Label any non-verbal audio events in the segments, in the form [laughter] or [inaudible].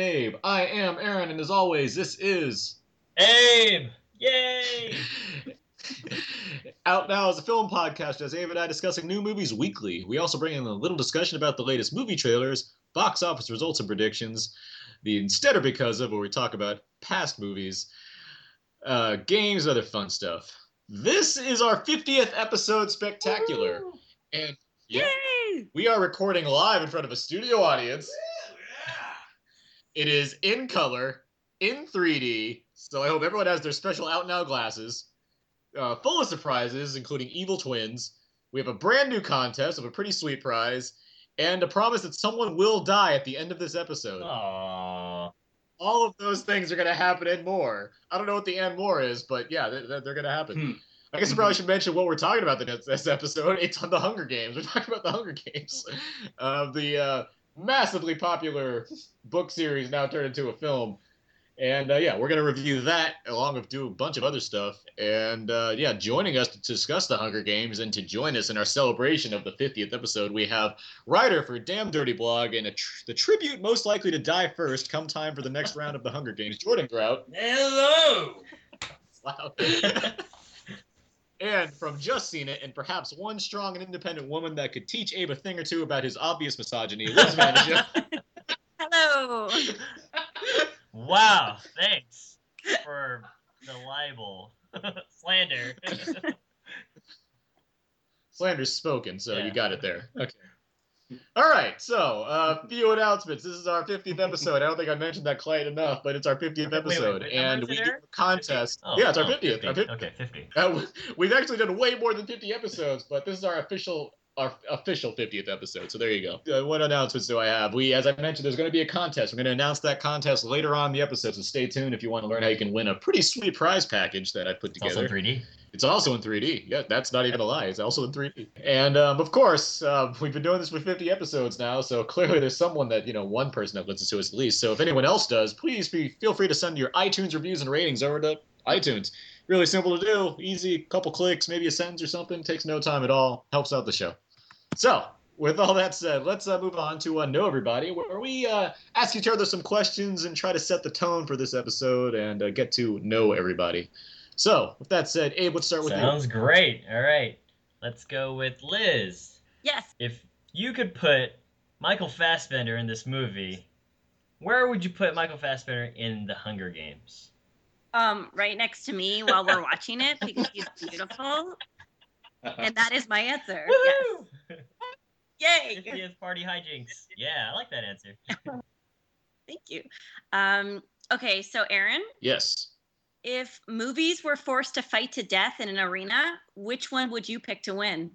And Abe. I am Aaron, and as always, this is Abe! Yay! [laughs] Out Now is a film podcast as Abe and I discussing new movies weekly. We also bring in a little discussion about the latest movie trailers, box office results and predictions, the Instead or Because of, where we talk about past movies, uh, games, other fun stuff. This is our 50th episode spectacular. And yeah, we are recording live in front of a studio audience. It is in color, in 3D. So I hope everyone has their special out now glasses, uh, full of surprises, including evil twins. We have a brand new contest of a pretty sweet prize, and a promise that someone will die at the end of this episode. Aww. All of those things are going to happen and more. I don't know what the and more is, but yeah, they're, they're going to happen. Hmm. I guess I probably should mention what we're talking about in this episode. [laughs] It's on the Hunger Games. We're talking about the Hunger Games, [laughs] uh, the uh, massively popular book series now turned into a film. And uh, yeah, we're gonna review that along with do a bunch of other stuff. And uh, yeah, joining us to discuss the Hunger Games and to join us in our celebration of the 50th episode, we have writer for Damn Dirty Blog and a tr- the tribute most likely to die first come time for the next round of the Hunger Games, Jordan Grout. Hello! [laughs] Wow. [laughs] and from Just seeing It, and perhaps one strong and independent woman that could teach Abe a thing or two about his obvious misogyny, Liz Manager. [laughs] Hello. [laughs] Wow, thanks for the libel. [laughs] Slander. Slander's spoken, so Yeah. you got it there. Okay. All right, so a uh, few announcements. This is our 50th episode. I don't think I mentioned that quite enough, but it's our 50th Wait, wait, episode, and we do a contest. Oh, yeah, it's our oh, 50th. Our 50th. Okay, 50. Uh, we've actually done way more than 50 episodes, but this is our official our official 50th episode. So there you go. Uh, what announcements do I have? We, as I mentioned, there's going to be a contest. We're going to announce that contest later on in the episode. So stay tuned if you want to learn how you can win a pretty sweet prize package that I put It's also together. in 3D. It's also in 3D. Yeah, that's not even a lie. It's also in 3D. And um, of course, uh, we've been doing this for 50 episodes now, so clearly there's someone that you know, one person that listens to us at least. So if anyone else does, please be feel free to send your iTunes reviews and ratings over to iTunes. Really simple to do, easy, couple clicks, maybe a sentence or something. Takes no time at all. Helps out the show. So. With all that said, let's uh, move on to uh, Know Everybody, where we uh, ask each other some questions and try to set the tone for this episode and uh, get to know everybody. So, with that said, Abe, let's start with you. Sounds great. All right. Let's go with Liz. Yes. If you could put Michael Fassbender in this movie, where would you put Michael Fassbender in the Hunger Games? Um, right next to me while we're watching it because he's beautiful. [laughs] And that is my answer. Woohoo! Yes. [laughs] Yay. 50th party hijinks. Yeah, I like that answer. [laughs] Thank you. Um, okay, so Aaron, Yes. If movies were forced to fight to death in an arena, which one would you pick to win?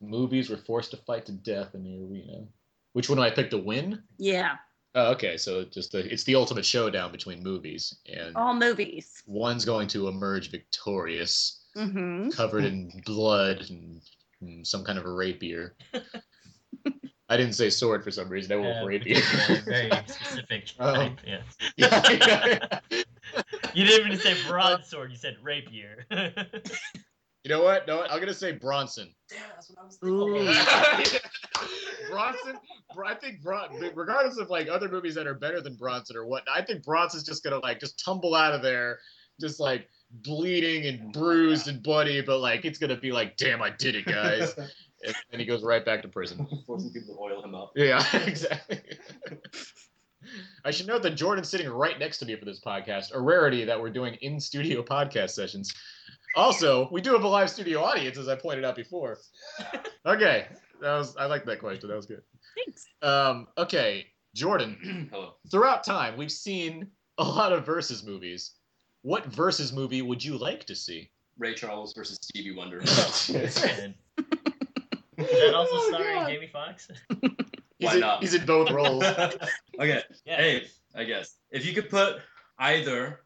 Movies were forced to fight to death in the arena. Which one do I pick to win? Yeah, Oh, okay, so just the, it's the ultimate showdown between movies, and all movies. one's going to emerge victorious, Mm-hmm. covered in blood and, and some kind of a rapier. [laughs] I didn't say sword for some reason. I went Yeah, rapier. particular, very [laughs] specific Oh. type. [laughs] Yeah. yeah, You didn't even say [laughs] broadsword. Uh, you said rapier. [laughs] You know what? No, I'm gonna say Bronson. Damn, that's what I was Ooh. [laughs] Bronson, I think Bron, regardless of like other movies that are better than Bronson or what, I think Bronson's just gonna like just tumble out of there, just like bleeding and oh bruised and bloody, but like it's gonna be like, damn, I did it, guys, and, and he goes right back to prison. Forcing people to oil him up. Yeah, exactly. I should note that Jordan's sitting right next to me for this podcast, a rarity that we're doing in studio podcast sessions. Also, we do have a live studio audience, as I pointed out before. [laughs] Okay, that was I like that question. That was good. Thanks. Um, okay, Jordan. [clears throat] Hello. Throughout time, we've seen a lot of versus movies. What versus movie would you like to see? Ray Charles versus Stevie Wonder. Man. Is [laughs] [laughs] that also Oh, starring God. Jamie Foxx? He's Why in, not? He's in both [laughs] roles. okay. Yeah. Hey, I guess if you could put either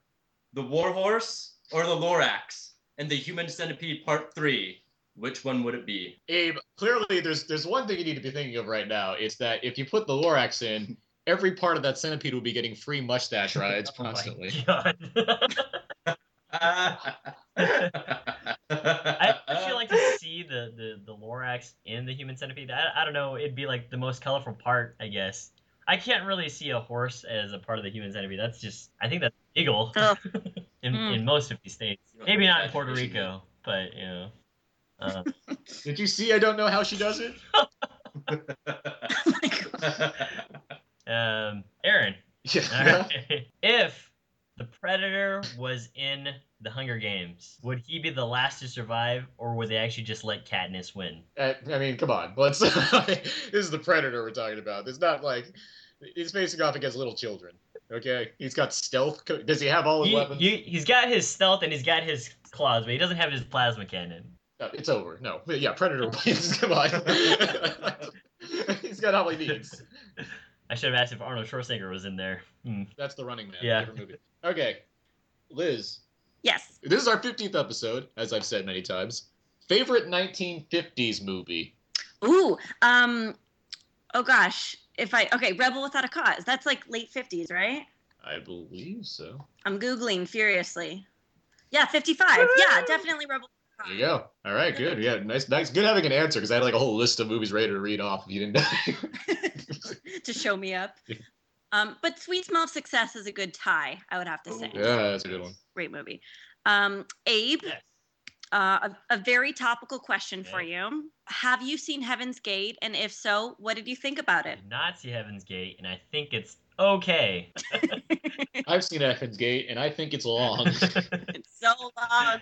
the Warhorse or the Lorax in the Human Centipede Part Three, which one would it be? Abe, clearly there's there's one thing you need to be thinking of right now. It's that if you put the Lorax in, every part of that centipede will be getting free mustache rides [laughs] Oh my constantly. God. [laughs] I actually like to see the, the, the in the human centipede. I, I don't know, it'd be like the most colorful part, I guess. I can't really see a horse as a part of the human centipede. That's just, I think that's illegal Ugh. [laughs] in, Mm. in most of these states. Maybe not in Puerto Rico, but, you know. Um, [laughs] Did you see? I don't know how she does it. [laughs] um, Aaron, Yeah. Alright. if the Predator was in the Hunger Games, would he be the last to survive, or would they actually just let Katniss win? Uh, I mean, come on. Let's. [laughs] this is the predator we're talking about. It's not like he's facing off against little children. Okay, he's got stealth. co- Does he have all his He, weapons? he, he's got his stealth and he's got his claws, but he doesn't have his plasma cannon. No, it's over. No, But yeah, predator [laughs] wins. come on. [laughs] he's got all he needs. I should have asked if Arnold Schwarzenegger was in there. Hmm. That's the Running Man. Yeah. Okay, Liz. Yes. This is our 15th episode, as I've said many times. Favorite 1950s movie? Ooh. Um. Oh gosh. If I okay, Rebel Without a Cause. That's like late fifties, right? I believe so. I'm googling furiously. Yeah, 55. Yeah, definitely Rebel. Without a Cause. There you go. All right, good. Yeah, nice, nice. Good having an answer because I had like a whole list of movies ready to read off if you didn't [laughs] to show me up. Yeah. Um, but Sweet Smell of Success is a good tie, I would have to say. yeah, that's a good one. Great movie. Um, Abe, Yes. uh, a, a very topical question for you. Have you seen Heaven's Gate? And if so, what did you think about I it? did not see Heaven's Gate, and I think it's okay. [laughs] I've seen Heaven's Gate, and I think it's long. [laughs] it's so long.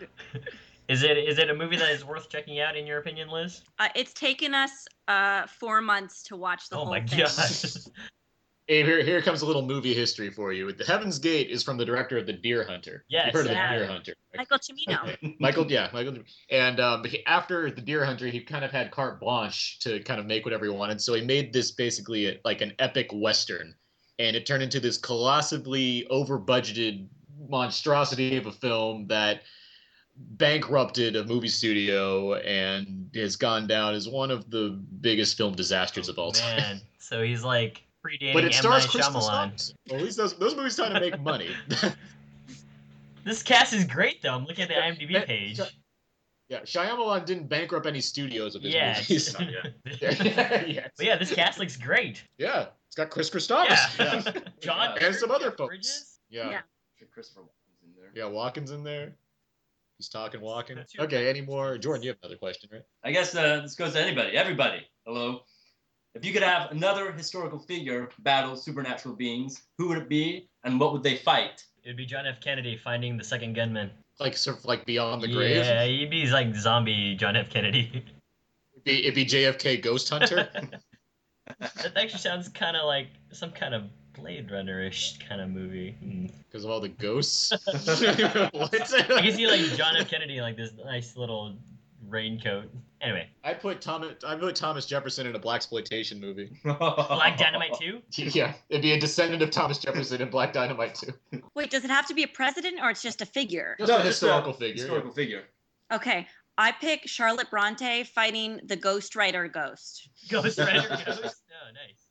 is it is it a movie that is worth checking out in your opinion, Liz? Uh, it's taken us uh, four months to watch the oh whole my thing. God. Abe, here, here comes a little movie history for you. The Heaven's Gate is from the director of The Deer Hunter. Yes, You've heard of yeah. The Deer Hunter. right? Michael Cimino. Michael, yeah, Michael. And um, he, after The Deer Hunter, he kind of had carte blanche to kind of make whatever he wanted. So he made this basically a, like an epic western, and it turned into this colossally over-budgeted monstrosity of a film that bankrupted a movie studio and has gone down as one of the biggest film disasters of all time. Man, so he's like predating But it M. stars Night Chris Shyamalan. Well, at least those, those movies trying to make money. [laughs] This cast is great though. I'm looking at the IMDb that- page. yeah, Shyamalan didn't bankrupt any studios of his Yeah. movies. [laughs] [laughs] yeah. yeah. But yeah, this cast looks great. yeah, it's got Kris Kristofferson. Yeah. John And some other folks. Bridges? Yeah. Yeah. Christopher Walken's in there. Yeah, Walken's in there. He's talking walking. Okay, any more? Jordan, you have another question, right? I guess uh, this goes to anybody, everybody. Hello. If you could have another historical figure battle supernatural beings, who would it be, and what would they fight? It'd be John F. Kennedy finding the second gunman. Like sort of like beyond the grave. Yeah, he'd be like zombie John F. Kennedy. It'd be, it'd be JFK Ghost Hunter. [laughs] that actually sounds kind of like some kind of Blade Runner-ish kind of movie. Hmm. because of all the ghosts. [laughs] [laughs] I what? can see like John F. Kennedy like this nice little raincoat. Anyway, I put Thomas. I put Thomas Jefferson in a black exploitation movie. [laughs] Black Dynamite 2? Yeah, it'd be a descendant of Thomas Jefferson in Black Dynamite too. Wait, does it have to be a president or it's just a figure? Just a just historical figure. Historical figure. Okay, I pick Charlotte Bronte fighting the Ghost Rider Ghost. Ghost Rider [laughs] Ghost? Oh, nice.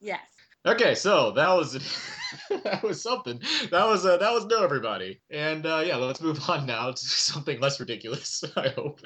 Yes. Okay, so that was [laughs] that was something. That was uh, that was no everybody, and uh, yeah, let's move on now to [laughs] something less ridiculous. [laughs] I hope,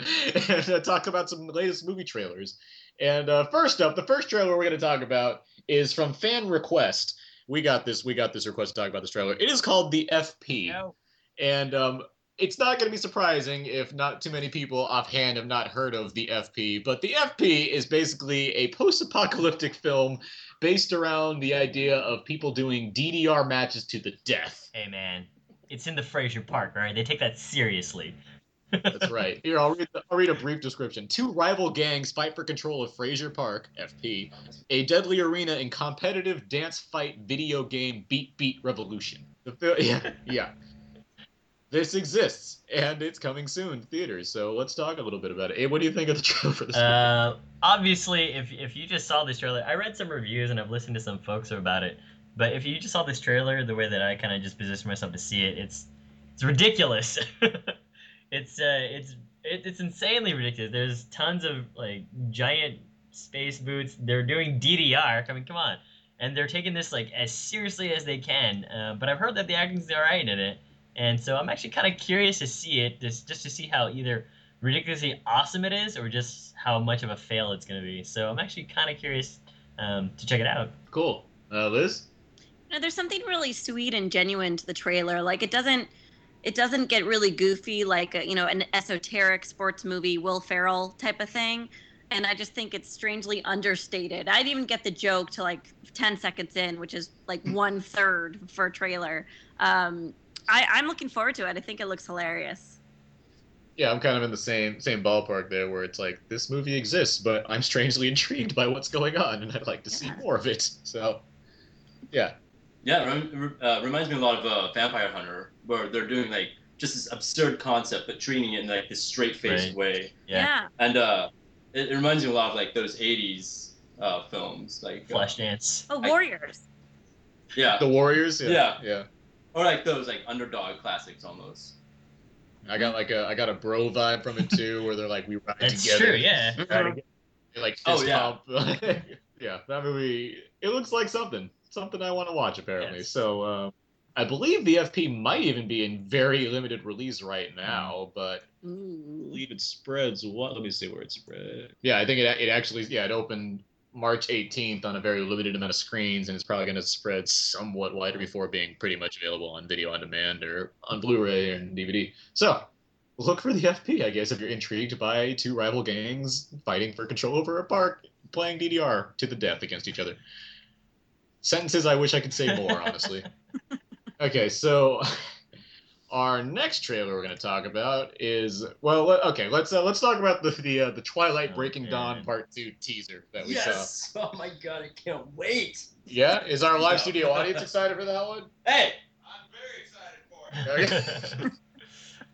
and uh, talk about some latest movie trailers. And uh, first up, the first trailer we're going to talk about is from fan request. We got this. We got this request to talk about this trailer. It is called the FP, No. and um, it's not going to be surprising if not too many people offhand have not heard of the FP. But the FP is basically a post-apocalyptic film based around the idea of people doing DDR matches to the death. Hey man, it's in the Frazier Park, right? They take that seriously. That's right. Here, I'll read, the, I'll read a brief description. Two rival gangs fight for control of Frazier Park, FP, a deadly arena in competitive dance fight video game Beat Beat Revelation. The [laughs] yeah, yeah. This exists, and it's coming soon to theaters. So let's talk a little bit about it. Abe, what do you think of the [laughs] trailer for this? Uh, obviously, if if you just saw this trailer, I read some reviews and I've listened to some folks about it. But if you just saw this trailer, the way that I kind of just positioned myself to see it, it's it's ridiculous. [laughs] it's uh, it's it, it's insanely ridiculous. There's tons of like giant space boots. They're doing DDR. I mean, come on, and they're taking this like as seriously as they can. Uh, but I've heard that the acting's alright in it, and so I'm actually kind of curious to see it, just just to see how either ridiculously awesome it is or just how much of a fail it's going to be. So I'm actually kind of curious um, to check it out. cool. Uh, Liz? You know, there's something really sweet and genuine to the trailer. Like it doesn't it doesn't get really goofy like a, you know an esoteric sports movie Will Ferrell type of thing. And I just think it's strangely understated. I didn't even get the joke to like 10 seconds in, which is like [laughs] one third for a trailer. Um, I, I'm looking forward to it. I think it looks hilarious. Yeah, I'm kind of in the same same ballpark there, where it's like this movie exists, but I'm strangely [laughs] intrigued by what's going on, and I'd like to see Yeah. more of it. So, yeah, Yeah, it rem- uh, reminds me a lot of uh, Vampire Hunter, where they're doing like just this absurd concept, but treating it in like this straight faced Right. way. Yeah. And uh, it, it reminds me a lot of like those '80s uh, films, like uh, Flashdance. Oh, I- Warriors. yeah, the Warriors. Yeah, Yeah. yeah. Or like those like underdog classics almost. I got like a I got a bro vibe from it too, where they're like we ride That's together. true, yeah. Ride together, like fist Oh, yeah. pump. [laughs] yeah, that movie. It looks like something, something I want to watch apparently. Yes. So, uh, I believe the FP might even be in very limited release right now, but I believe it spreads what? Let me see where it spread. Yeah, I think it it actually yeah it opened March 18th on a very limited amount of screens, and it's probably going to spread somewhat wider before being pretty much available on video on demand or on Blu-ray and DVD. So look for the FP, I guess, if you're intrigued by two rival gangs fighting for control over a park, playing DDR to the death against each other. Sentences I wish I could say more, honestly. [laughs] Okay, so our next trailer we're going to talk about is well, okay, let's uh, let's talk about the the, uh, the Twilight Breaking Okay. Dawn Part Two teaser that we saw. Yes! [laughs] Oh my god, I can't wait. Yeah, is our live No. studio audience excited for that one? [laughs] Hey, I'm very excited Okay. [laughs]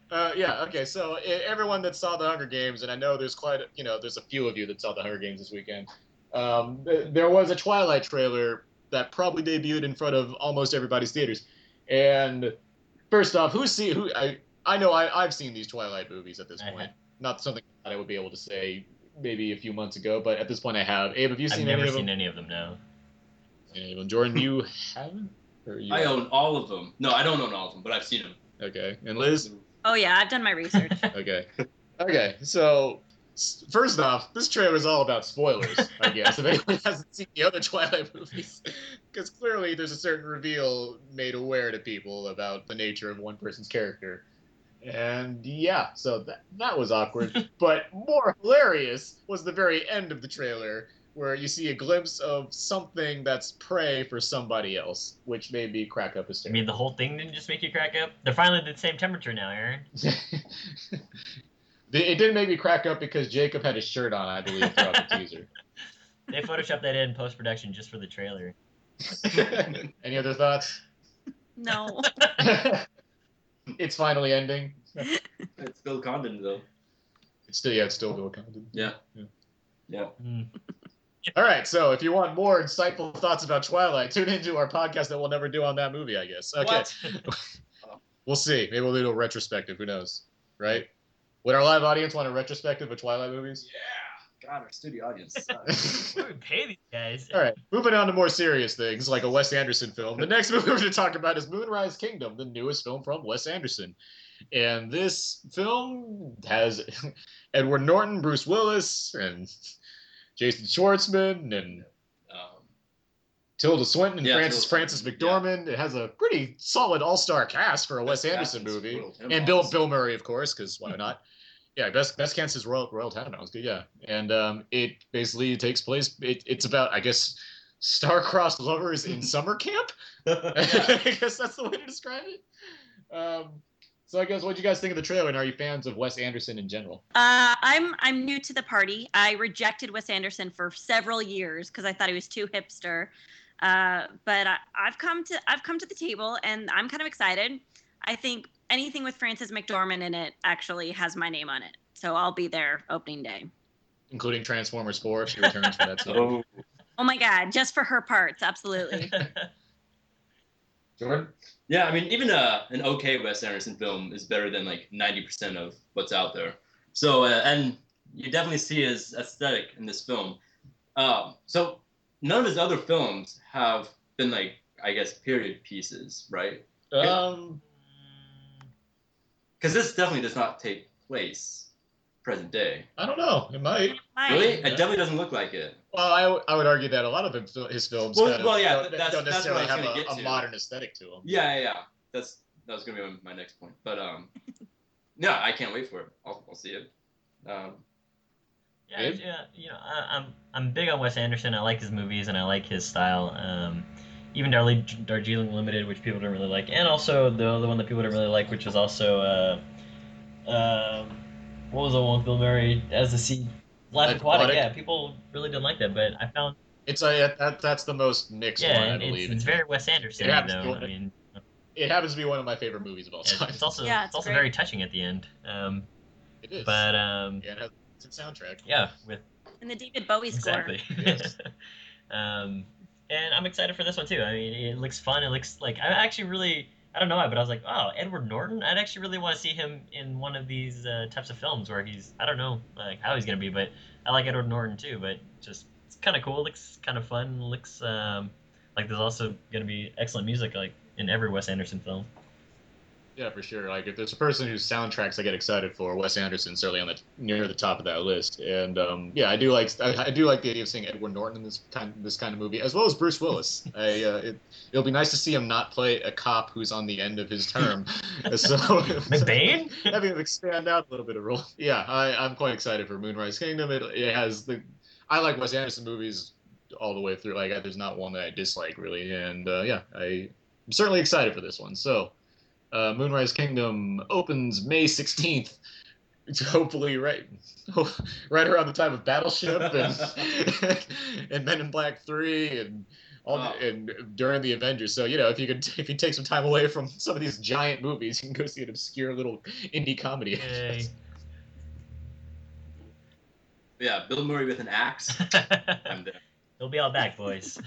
Uh, yeah. Okay. So everyone that saw the Hunger Games, and I know there's quite, a, you know, there's a few of you that saw the Hunger Games this weekend. Um, there was a Twilight trailer that probably debuted in front of almost everybody's theaters. And first off, who's seen who? I I know I I've seen these Twilight movies at this I point. Not something that I would be able to say maybe a few months ago, but at this point I have. Abe, have you I've seen never any of seen them? any of them. No. Any of them? Jordan, you haven't? Or you I own all of them. No, I don't own all of them, but I've seen them. Okay. And Liz? Oh yeah, I've done my research. [laughs] Okay. Okay. So, s- first off, this trailer is all about spoilers, I guess, if anyone hasn't seen the other Twilight movies. [laughs] Because clearly there's a certain reveal made aware to people about the nature of one person's character. And yeah, so that, that was awkward. [laughs] but more hilarious was the very end of the trailer, where you see a glimpse of something that's prey for somebody else, which made me crack up I mean, the whole thing didn't just make you crack up. They're finally the same temperature now, Aaron. [laughs] The- it didn't make me crack up because Jacob had his shirt on, I believe, throughout the teaser. [laughs] They photoshopped that in post production just for the trailer. [laughs] Any other thoughts? No. [laughs] it's finally ending. It's Bill Condon though. It's still yeah, it's still Bill Condon. Yeah. Yeah. Yeah. Hmm. All right, so if you want more insightful thoughts about Twilight, tune into our podcast that we'll never do on that movie, I guess. Okay, What? we'll see. Maybe we'll do a retrospective. Who knows? Right? Would our live audience want a retrospective of Twilight movies? Yeah. God, our studio audience sucks. What we pay these guys? All right, moving on to more serious things like a Wes Anderson film. The next [laughs] movie we're going to talk about is Moonrise Kingdom, the newest film from Wes Anderson. And this film has [laughs] Edward Norton, Bruce Willis, and Jason Schwartzman, and um, Tilda Swinton, and Yeah, Frances Tilda Frances Swinton, McDormand. It has a pretty solid all-star cast for a Wes Anderson movie, and Bill Bill Murray, of course, because why [laughs] not? Yeah, best best is Royal Royal Tenenbaums. Good, yeah, and um, it basically takes place. It, it's about, I guess, star-crossed [laughs] lovers in summer camp. [laughs] I guess that's the way to describe it. Um, so I guess what do you guys think of the trailer, and are you fans of Wes Anderson in general? Uh, I'm I'm new to the party. I rejected Wes Anderson for several years because I thought he was too hipster. Uh, but I, I've come to I've come to the table and I'm kind of excited. I think anything with Frances McDormand in it actually has my name on it, so I'll be there opening day. Including Transformers 4, if she returns for that [laughs] too. oh, Oh my God, just for her parts, absolutely. [laughs] Jordan? yeah. I mean, even uh, an okay Wes Anderson film is better than like ninety percent of what's out there. So, uh, and you definitely see his aesthetic in this film. Um, so none of his other films have been like, I guess, period pieces, right? Um, Because this definitely does not take place present day. I don't know. It might. Mine. Really? It definitely doesn't look like it. Well, I, w- I would argue that a lot of his, his films Well- kind of well, yeah, don't, that's- don't necessarily I was have a, get a modern aesthetic to them. Yeah, yeah, yeah. That's that was gonna be my next point. But um, [laughs] yeah, I can't wait for it. I'll, I'll see it. Um, Yeah, yeah, you know, I, I'm I'm big on Wes Anderson. I like his movies and I like his style. Um, even Darlie, Darjeeling Limited, which people don't really like, and also the other one that people don't really like, which is also uh, um, what was the one with Bill Murray as the sea Life Life Aquatic? Aquatic? Yeah, people really didn't like that, but I found It's a, that, that's the most mixed yeah, one, I and it's, believe. it's very Wes Anderson It happens though. to I be- mean, it happens to be one of my favorite movies of all time. it's also Yeah, it's, it's also very touching at the end. Um, it is. but um, yeah, it has it's a soundtrack. yeah, with And the David Bowie score. Exactly. Yes. [laughs] um, and I'm excited for this one too. I mean, it looks fun. It looks like I actually really I don't know why, but I was like, oh, Edward Norton. I'd actually really want to see him in one of these uh, types of films where he's I don't know like how he's gonna be, but I like Edward Norton too. But just it's kind of cool. Looks kind of fun. Looks um, like there's also gonna be excellent music like in every Wes Anderson film. Yeah, for sure. Like if there's a person whose soundtracks I get excited for, Wes Anderson's certainly on the near the top of that list. And um, yeah, I do like I, I do like the idea of seeing Edward Norton in this kind this kind of movie, as well as Bruce Willis. [laughs] I uh, it, it'll be nice to see him not play a cop who's on the end of his term. [laughs] [laughs] so McBain? having him expand out a little bit of role. Yeah, I, I'm quite excited for Moonrise Kingdom. It, it has the I like Wes Anderson movies all the way through. Like there's not one that I dislike really, and uh, yeah, I, I'm certainly excited for this one. So, uh, Moonrise Kingdom opens May 16th. It's hopefully right, [laughs] right around the time of Battleship and [laughs] [laughs] and Men in Black Three and all Oh. the, and during the Avengers. So you know, if you could if you take some time away from some of these giant movies, you can go see an obscure little indie comedy. Yay. yeah, Bill Murray with an axe. I'm there. He'll be all back, boys.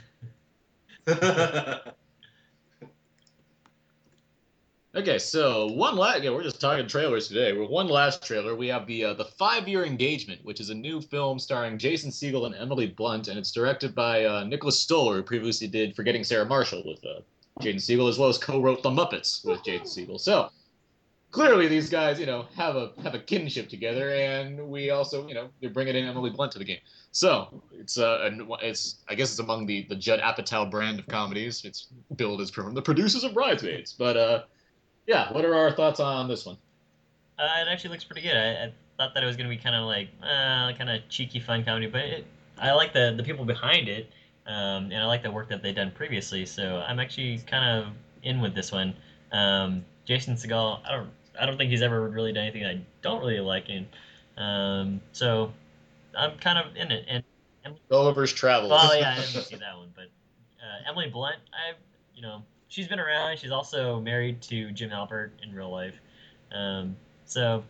Okay, so one last. Yeah, we're just talking trailers today. We're one last trailer. We have the uh, the Five Year Engagement, which is a new film starring Jason Segel and Emily Blunt, and it's directed by uh, Nicholas Stoller, who previously did Forgetting Sarah Marshall with uh, Jason Segel, as well as co-wrote The Muppets with Jason Segel. So clearly, these guys, you know, have a have a kinship together, and we also, you know, they're bringing in Emily Blunt to the game. So it's uh, it's I guess it's among the the Judd Apatow brand of comedies. It's billed as from the producers of Bridesmaids, but uh yeah, what are our thoughts on this one? Uh, it actually looks pretty good. I, I thought that it was gonna be kind of like uh, kind of cheeky, fun comedy, but it, I like the the people behind it, um, and I like the work that they've done previously. So I'm actually kind of in with this one. Um, Jason Segel, I don't I don't think he's ever really done anything I don't really like, and um, so I'm kind of in it. And Gulliver's Travels. well, yeah, I [laughs] didn't see that one, but uh, Emily Blunt, I, you know, she's been around. She's also married to Jim Halpert in real life. Um, so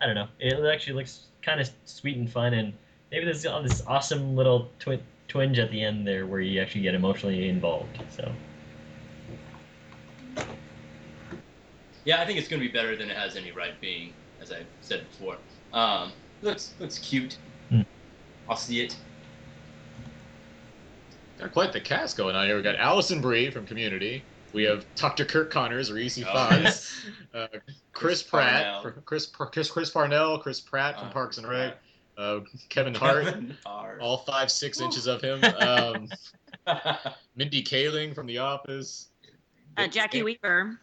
I don't know. It actually looks kind of sweet and fun, and maybe there's all this awesome little twi- twinge at the end there where you actually get emotionally involved. So yeah, I think it's gonna be better than it has any right being, as I said before. Um, looks looks cute. Hmm. I'll see it. Got quite the cast going on here. We got Allison Brie from Community. We have Dr. Curt Connors, Rhys Oh, Fives, yes. uh, Chris, Chris Pratt, Parnell. Chris, Chris Chris Parnell, Chris Pratt from Uh, Parks and Rec, uh, Kevin Hart, Kevin all five six inches of him. [laughs] Um, [laughs] Mindy Kaling from The Office. Uh, Jacki Weaver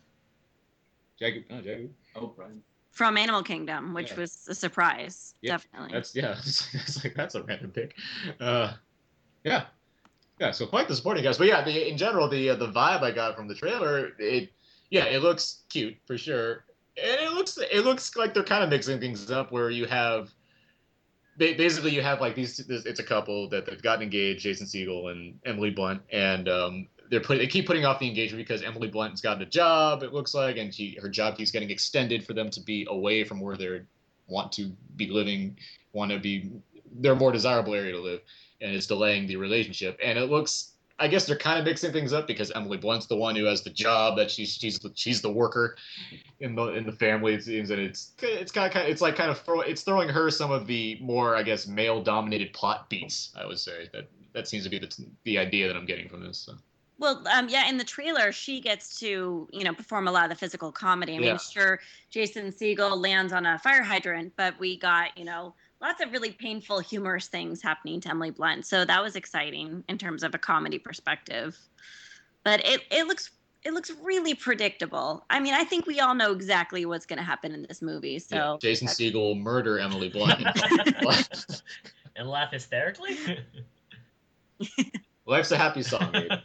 Jackie, oh, Jackie. oh, Brian. from Animal Kingdom, which Yeah. was a surprise. Yeah, definitely. That's yeah. [laughs] It's like that's a random pick. Uh, yeah, yeah. So quite the supporting cast, but yeah, the, in general, the uh, the vibe I got from the trailer, it yeah, it looks cute for sure, and it looks it looks like they're kind of mixing things up where you have. Basically, you have like these. It's a couple that they've gotten engaged, Jason Segel and Emily Blunt, and um, they're put. They keep putting off the engagement because Emily Blunt's gotten a job. It looks like, and she her job keeps getting extended for them to be away from where they want to be living want to be their more desirable area to live, and it's delaying the relationship. And it looks, I guess they're kind of mixing things up because Emily Blunt's the one who has the job that she's she's the, she's the worker in the in the family. It seems, and it's it's kind of it's like kind of throw, it's throwing her some of the more I guess male dominated plot beats. I would say that that seems to be the the idea that I'm getting from this. So. Well, um, yeah, in the trailer, she gets to, you know, perform a lot of the physical comedy. I mean, Yeah. sure, Jason Segel lands on a fire hydrant, but we got, you know, lots of really painful, humorous things happening to Emily Blunt. So that was exciting in terms of a comedy perspective. But it, it looks it looks really predictable. I mean, I think we all know exactly what's going to happen in this movie. So Yeah, Jason Segel will murder Emily Blunt. [laughs] [laughs] and laugh hysterically. [laughs] Life's a happy song. Dude.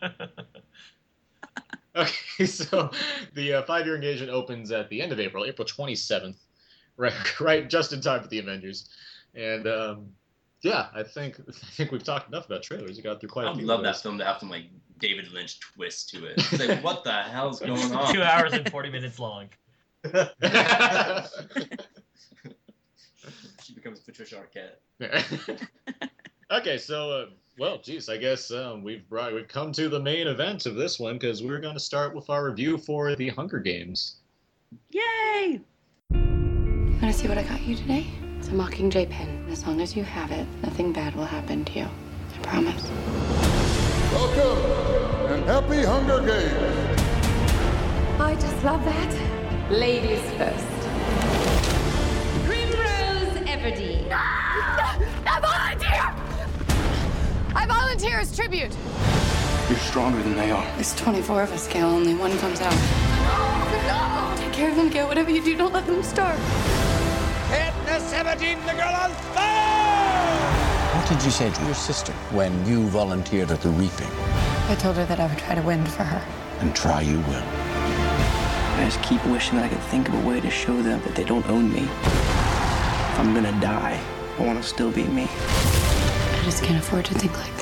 Okay, so the uh, five-year engagement opens at the end of April, April 27th, right, right, just in time for the Avengers. And um, yeah, I think [laughs] I think we've talked enough about trailers. We got through quite I a few. would love of that film to have some like David Lynch twist to it. It's like, [laughs] what the hell's going on? Two hours and forty minutes long. [laughs] She becomes Patricia Arquette. okay, so uh, well, geez, I guess um, we've brought we've come to the main event of this one because we're going to start with our review for the Hunger Games. yay! Want to see what I got you today? It's a Mockingjay pin. As long as you have it, nothing bad will happen to you. I promise. Welcome and happy Hunger Games. I just love that. Ladies first. Primrose Everdeen. I volunteer! I volunteer as tribute. You're stronger than they are. There's 24 of us, Gale. Only one comes out. Oh, no! Take care of them, Gale. Whatever you do, don't let them starve. What did you say to your sister when you volunteered at the reaping? I told her that I would try to win for her. And try you will. I just keep wishing that I could think of a way to show them that they don't own me. If I'm gonna die, I want to still be me. I just can't afford to think like that.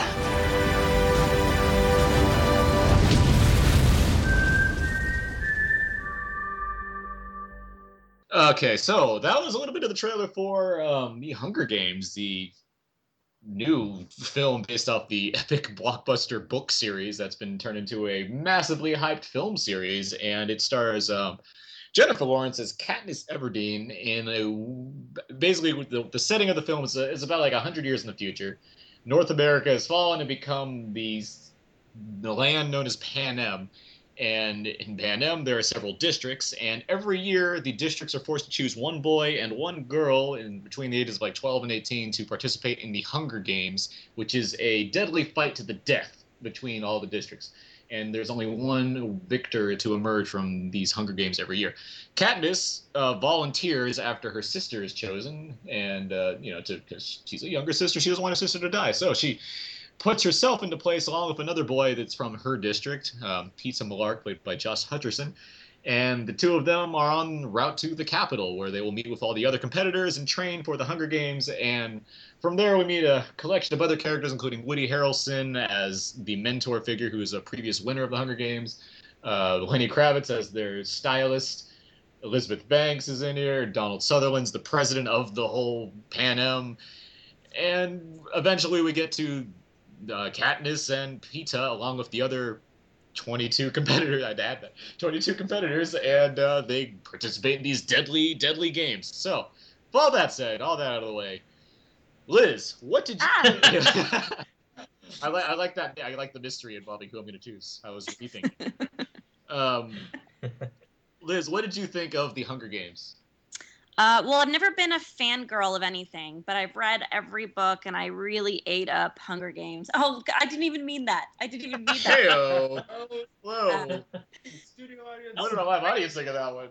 Okay, so that was a little bit of the trailer for um, the Hunger Games, the new film based off the [laughs] epic blockbuster book series that's been turned into a massively hyped film series, and it stars um, Jennifer Lawrence as Katniss Everdeen in a basically the, the setting of the film is, is about like hundred years in the future. North America has fallen and become the the land known as Panem. And in Panem, there are several districts, and every year the districts are forced to choose one boy and one girl in between the ages of like 12 and 18 to participate in the Hunger Games, which is a deadly fight to the death between all the districts. And there's only one victor to emerge from these Hunger Games every year. Katniss uh, volunteers after her sister is chosen, and uh, you know, because she's a younger sister, she doesn't want her sister to die, so she puts herself into place along with another boy that's from her district, um, Peeta played by Josh Hutcherson. And the two of them are on route to the capital, where they will meet with all the other competitors and train for the Hunger Games. And from there, we meet a collection of other characters, including Woody Harrelson as the mentor figure, who is a previous winner of the Hunger Games, uh, Lenny Kravitz as their stylist, Elizabeth Banks is in here, Donald Sutherland's the president of the whole Panem. And eventually, we get to uh, Katniss and Peeta, along with the other 22 competitors. [laughs] I'd add that 22 competitors, and uh, they participate in these deadly, deadly games. So, with all that said, all that out of the way, Liz, what did you? Ah. [laughs] I like I like that. I like the mystery involving who I'm going to choose. I was weeping. [laughs] um, Liz, what did you think of the Hunger Games? Uh, well, I've never been a fangirl of anything, but I've read every book and I really ate up Hunger Games. Oh, g- I didn't even mean that. I didn't even mean that. Heyo. Whoa. [laughs] Studio audience. What did our live audience think of that one?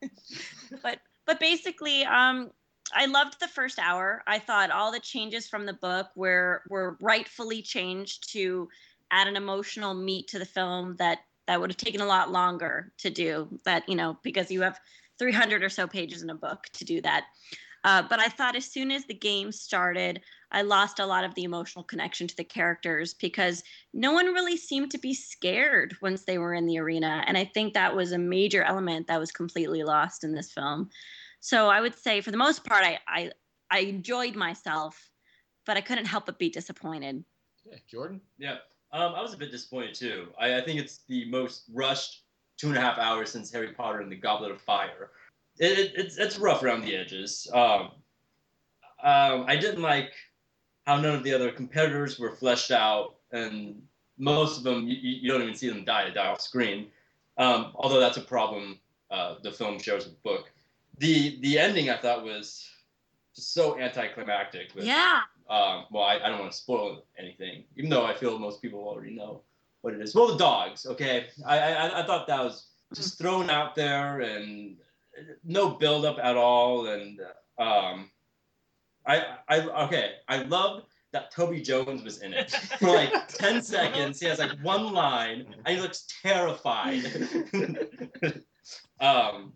[laughs] but but basically um i loved the first hour i thought all the changes from the book were were rightfully changed to add an emotional meat to the film that that would have taken a lot longer to do that you know because you have 300 or so pages in a book to do that uh, but i thought as soon as the game started i lost a lot of the emotional connection to the characters because no one really seemed to be scared once they were in the arena and i think that was a major element that was completely lost in this film so i would say for the most part i i, I enjoyed myself but i couldn't help but be disappointed Yeah, Jordan. Yeah, um, I was a bit disappointed too. I, I think it's the most rushed two and a half hours since Harry Potter and the Goblet of Fire. It, it, it's it's rough around the edges. Um, um, I didn't like how none of the other competitors were fleshed out, and most of them you, you don't even see them die to die off screen. Um, although that's a problem uh, the film shares with the book. The the ending I thought was just so anticlimactic. With, yeah um, well, I, I don't want to spoil anything, even though I feel most people already know what it is. Well, the dogs, okay. I, I, I thought that was just thrown out there and no build up at all. And um, I, I, okay, I love that Toby Jones was in it for like [laughs] 10 seconds. He has like one line and he looks terrified. [laughs] um,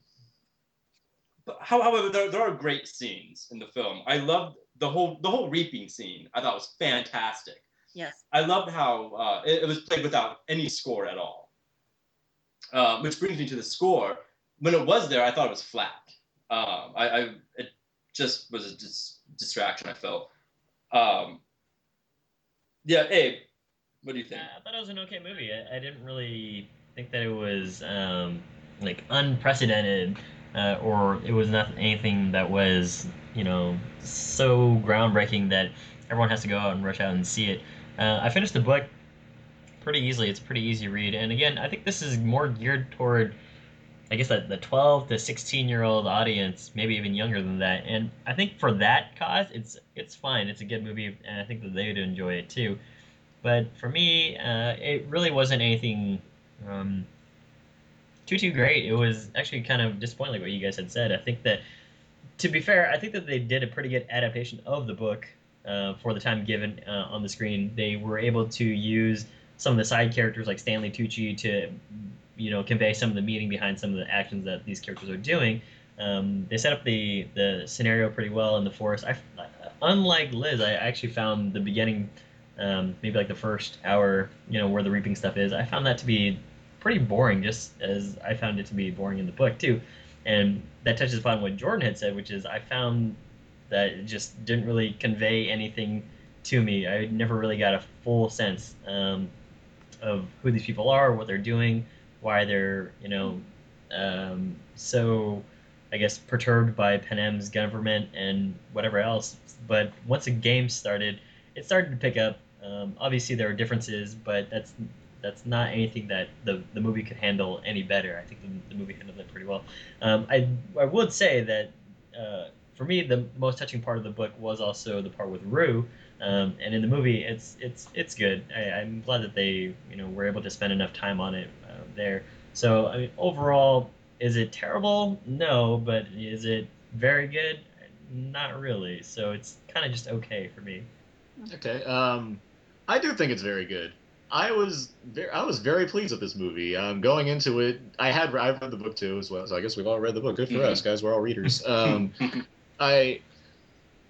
but however, there, there are great scenes in the film. I loved the whole the whole reaping scene. I thought was fantastic. Yes I loved how uh, it, it was played without any score at all. Uh, which brings me to the score. When it was there, I thought it was flat. Um, I, I it just was a dis- distraction. I felt. Um, yeah, Abe, what do you think? I thought it was an okay movie. I, I didn't really think that it was um, like unprecedented, uh, or it was not anything that was you know so groundbreaking that everyone has to go out and rush out and see it. Uh, I finished the book pretty easily. It's a pretty easy read, and again, I think this is more geared toward. I guess that the 12 to 16 year old audience, maybe even younger than that, and I think for that cause, it's it's fine. It's a good movie, and I think that they would enjoy it too. But for me, uh, it really wasn't anything um, too too great. It was actually kind of disappointing, what you guys had said. I think that, to be fair, I think that they did a pretty good adaptation of the book uh, for the time given uh, on the screen. They were able to use some of the side characters like Stanley Tucci to, you know, convey some of the meaning behind some of the actions that these characters are doing. Um, they set up the the scenario pretty well in the forest. I, unlike Liz, I actually found the beginning, um, maybe like the first hour, you know, where the reaping stuff is. I found that to be pretty boring, just as I found it to be boring in the book too. And that touches upon what Jordan had said, which is I found that just didn't really convey anything to me. I never really got a full sense um, of who these people are, what they're doing, why they're you know um, so I guess perturbed by Panem's government and whatever else. But once the game started, it started to pick up. Um, obviously, there are differences, but that's that's not anything that the, the movie could handle any better. I think the, the movie handled it pretty well. Um, I I would say that uh, for me, the most touching part of the book was also the part with Rue. Um, and in the movie, it's it's it's good. I, I'm glad that they you know were able to spend enough time on it uh, there. So I mean, overall, is it terrible? No, but is it very good? Not really. So it's kind of just okay for me. Okay. Um, I do think it's very good. I was very, I was very pleased with this movie. Um, going into it, I had I read the book too as well, so I guess we've all read the book. Good for Mhm. us, guys. We're all readers. Um, [laughs] I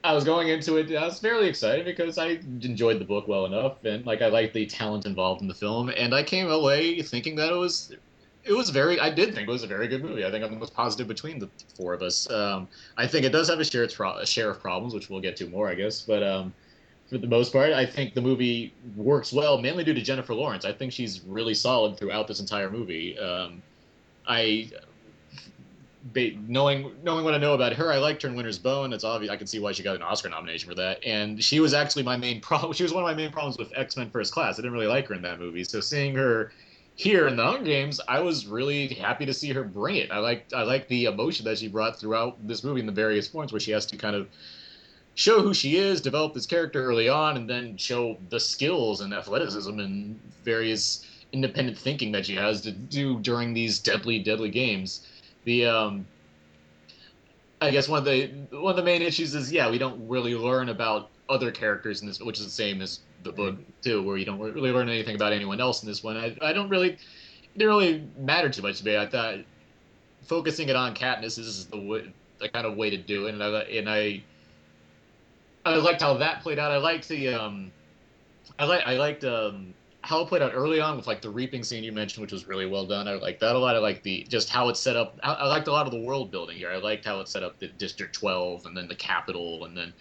I was going into it. I was fairly excited because I enjoyed the book well enough, and like I liked the talent involved in the film, and I came away thinking that it was it was very. I did think it was a very good movie. I think I'm the most positive between the four of us. Um, I think it does have a share, of a share of problems, which we'll get to more, I guess. But um, for the most part, I think the movie works well, mainly due to Jennifer Lawrence. I think she's really solid throughout this entire movie. Um, I knowing knowing what I know about her, I liked her in Winter's Bone. It's obvious. I can see why she got an Oscar nomination for that. And she was actually my main problem. [laughs] She was one of my main problems with X Men First Class. I didn't really like her in that movie. So seeing her here in the Hunger Games, I was really happy to see her bring it. I like I like the emotion that she brought throughout this movie in the various points where she has to kind of show who she is, develop this character early on, and then show the skills and athleticism and various independent thinking that she has to do during these deadly, deadly games. The um, I guess one of the one of the main issues is yeah, we don't really learn about other characters in this, which is the same as the book too, where you don't really learn anything about anyone else in this one. I, I don't really it didn't really matter too much to me. I thought focusing it on Katniss is the way, the kind of way to do it, and I and I I liked how that played out. I liked the um, I like I liked um how it played out early on with like the reaping scene you mentioned, which was really well done. I like that a lot. I like the just how it's set up. I, I liked a lot of the world building here. I liked how it set up the District 12 and then the Capitol and then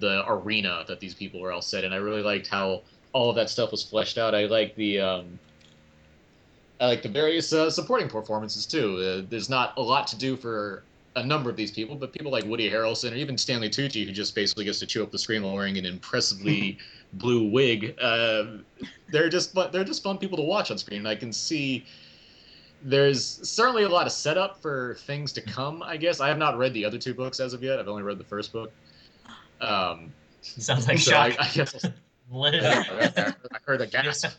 the arena that these people were all set in. I really liked how all of that stuff was fleshed out. I like the um, I like the various uh, supporting performances too. Uh, there's not a lot to do for a number of these people, but people like Woody Harrelson or even Stanley Tucci, who just basically gets to chew up the screen while wearing an impressively [laughs] blue wig. Uh, they're just fun, they're just fun people to watch on screen. And I can see there's certainly a lot of setup for things to come. I guess I have not read the other two books as of yet. I've only read the first book. Um, [laughs] Sounds like so shock. I, I guess. [laughs] I heard a gasp.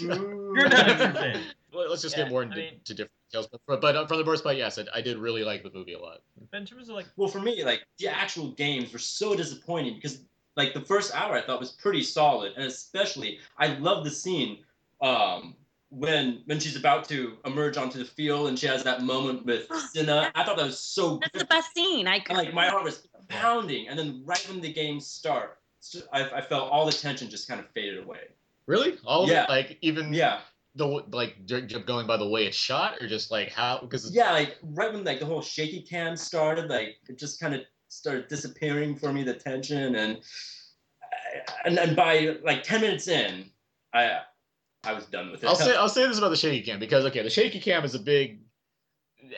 You're not. Well, let's just Yeah, get more into I mean- different details. But, but uh, for the most part, yes, I, I did really like the movie a lot. But in terms of like, Well, for me, like the actual games were so disappointing because like the first hour I thought was pretty solid, and especially I love the scene um, when when she's about to emerge onto the field and she has that moment with [gasps] Cinna. I thought that was so That's good. the best scene. I And, like my heart was pounding, and then right when the games start, I felt all the tension just kind of faded away. Really? All of Yeah. it? Like even Yeah, the like going by the way it's shot, or just like how because yeah, like right when like the whole shaky cam started, like it just kind of started disappearing for me, the tension, and and and by like ten minutes in, I I was done with it. I'll say [laughs] I'll say this about the shaky cam because okay, the shaky cam is a big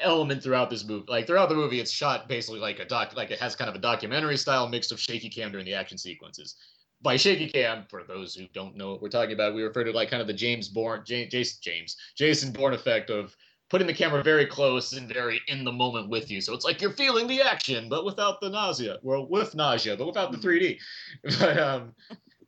element throughout this movie. Like throughout the movie, it's shot basically like a doc, like it has kind of a documentary style mix of shaky cam during the action sequences. By shaky cam, for those who don't know what we're talking about, we refer to like kind of the James Bourne, James, James, Jason Bourne effect of putting the camera very close and very in the moment with you. So it's like you're feeling the action, but without the nausea. Well, with nausea, but without the 3D. [laughs] But um,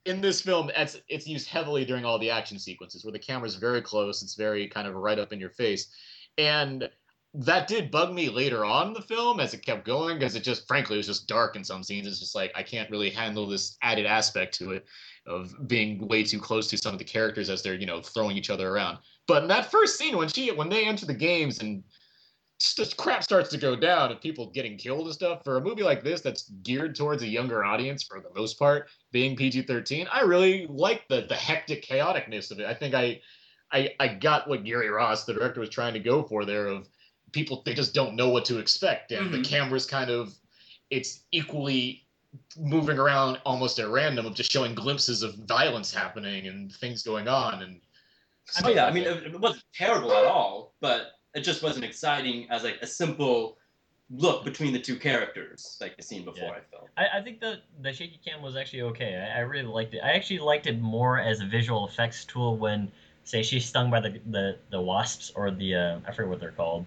in this film, it's it's used heavily during all the action sequences where the camera's very close. It's very kind of right up in your face, and that did bug me later on in the film as it kept going because it just frankly it was just dark in some scenes. It's just like I can't really handle this added aspect to it of being way too close to some of the characters as they're you know throwing each other around. But in that first scene when she when they enter the games and just crap starts to go down and people getting killed and stuff for a movie like this that's geared towards a younger audience for the most part being PG-13 I really like the the hectic chaoticness of it I think I I I got what Gary Ross the director was trying to go for there of people they just don't know what to expect and Mhm. the camera's kind of it's equally moving around almost at random of just showing glimpses of violence happening and things going on and Oh yeah, I mean it, it wasn't terrible at all, but it just wasn't exciting as like a simple look between the two characters like the scene before. Yeah. I felt. I, I think the the shaky cam was actually okay. I, I really liked it. I actually liked it more as a visual effects tool when, say, she's stung by the the, the wasps or the uh, I forget what they're called,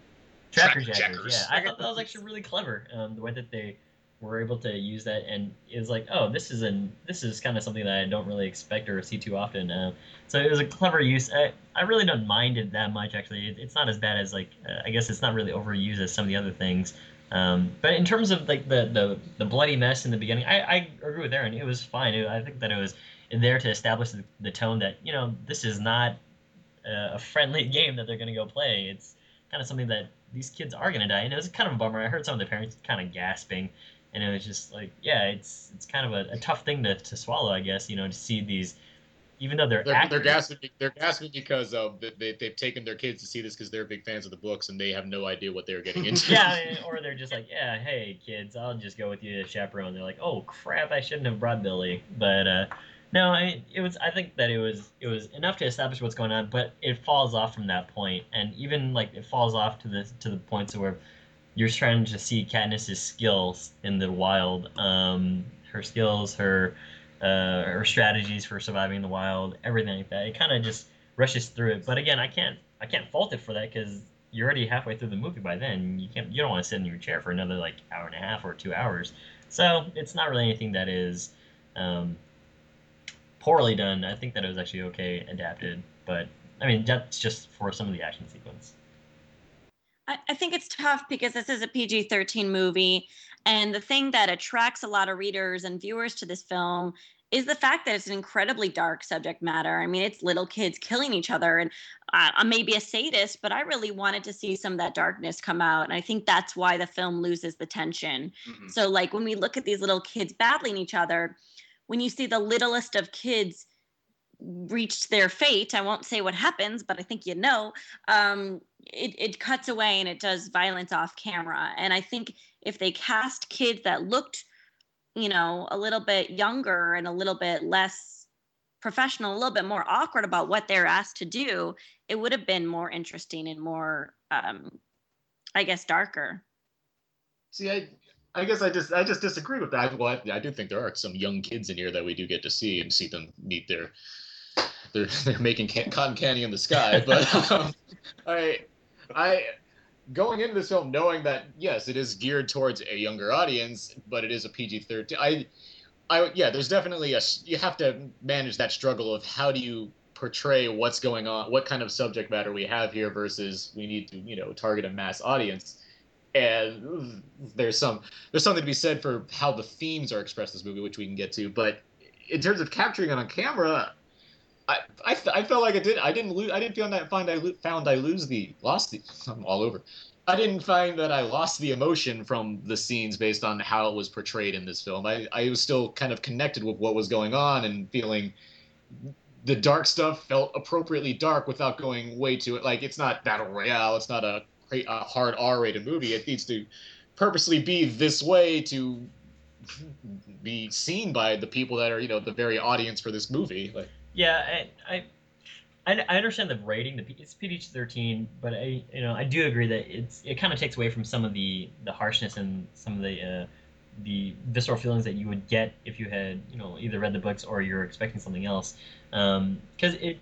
tracker Tracker jackers. jackers. Yeah, I thought that was actually really clever. Um, the way that they were able to use that and it was like, oh, this is an this is kind of something that I don't really expect or see too often. Uh, so it was a clever use. I, I really don't mind it that much actually. It, it's not as bad as like uh, I guess it's not really overused as some of the other things. Um, but in terms of like the, the the bloody mess in the beginning, I, I agree with Aaron. It was fine. It- I think that it was there to establish the, the tone that you know this is not uh, a friendly [laughs] game that they're going to go play. It's kind of something that these kids are going to die, and it was kind of a bummer. I heard some of the parents kind of gasping, and it was just like, yeah, it's it's kind of a, a tough thing to, to swallow, I guess. You know, to see these, even though they're they're, actors, they're gasping. They're gasping because they, they, they've taken their kids to see this because they're big fans of the books and they have no idea what they're getting into. [laughs] yeah, [laughs] or they're just like, yeah, hey kids, I'll just go with you to chaperone. They're like, oh crap, I shouldn't have brought Billy. But uh, no, I, it was. I think that it was it was enough to establish what's going on, but it falls off from that point, and even like it falls off to the to the points where you're trying to see Katniss's skills in the wild, um, her skills, her uh, her strategies for surviving the wild, everything like that. It kind of just rushes through it. But again, I can't I can't fault it for that because you're already halfway through the movie by then. You can't you don't want to sit in your chair for another like hour and a half or two hours. So it's not really anything that is um, poorly done. I think that it was actually okay adapted, but I mean that's just for some of the action sequence. I, I think it's tough because this is a PG 13 movie. And the thing that attracts a lot of readers and viewers to this film is the fact that it's an incredibly dark subject matter. I mean, it's little kids killing each other. And uh, I may be a sadist, but I really wanted to see some of that darkness come out. And I think that's why the film loses the tension. Mhm. So, like, when we look at these little kids battling each other, when you see the littlest of kids reach their fate, I won't say what happens, but I think you know, um, it, it cuts away and it does violence off camera. And I think if they cast kids that looked, you know, a little bit younger and a little bit less professional, a little bit more awkward about what they're asked to do, it would have been more interesting and more, um, I guess, darker. See, I, I guess I just, I just disagree with that. Well, I, I do think there are some young kids in here that we do get to see and see them meet their, they're [laughs] they're making can- cotton candy in the sky. [laughs] But um, I, I, going into this film knowing that yes, it is geared towards a younger audience, but it is a PG thirteen. I, I yeah, there's definitely a you have to manage that struggle of how do you portray what's going on, what kind of subject matter we have here versus we need to you know target a mass audience and there's some there's something to be said for how the themes are expressed in this movie, which we can get to. But in terms of capturing it on camera, I I, I felt like I did I didn't lose I didn't feel that find I lo- found I lose the lost the [laughs] I'm all over. I didn't find that I lost the emotion from the scenes based on how it was portrayed in this film. I, I was still kind of connected with what was going on and feeling the dark stuff felt appropriately dark without going way too like it's not battle royale it's not a, a hard r-rated movie it needs to purposely be this way to be seen by the people that are you know the very audience for this movie like Yeah, I, I, I understand the rating. The it's PG thirteen, but I you know I do agree that it's it kind of takes away from some of the the harshness and some of the uh, the visceral feelings that you would get if you had you know either read the books or you're expecting something else. Because it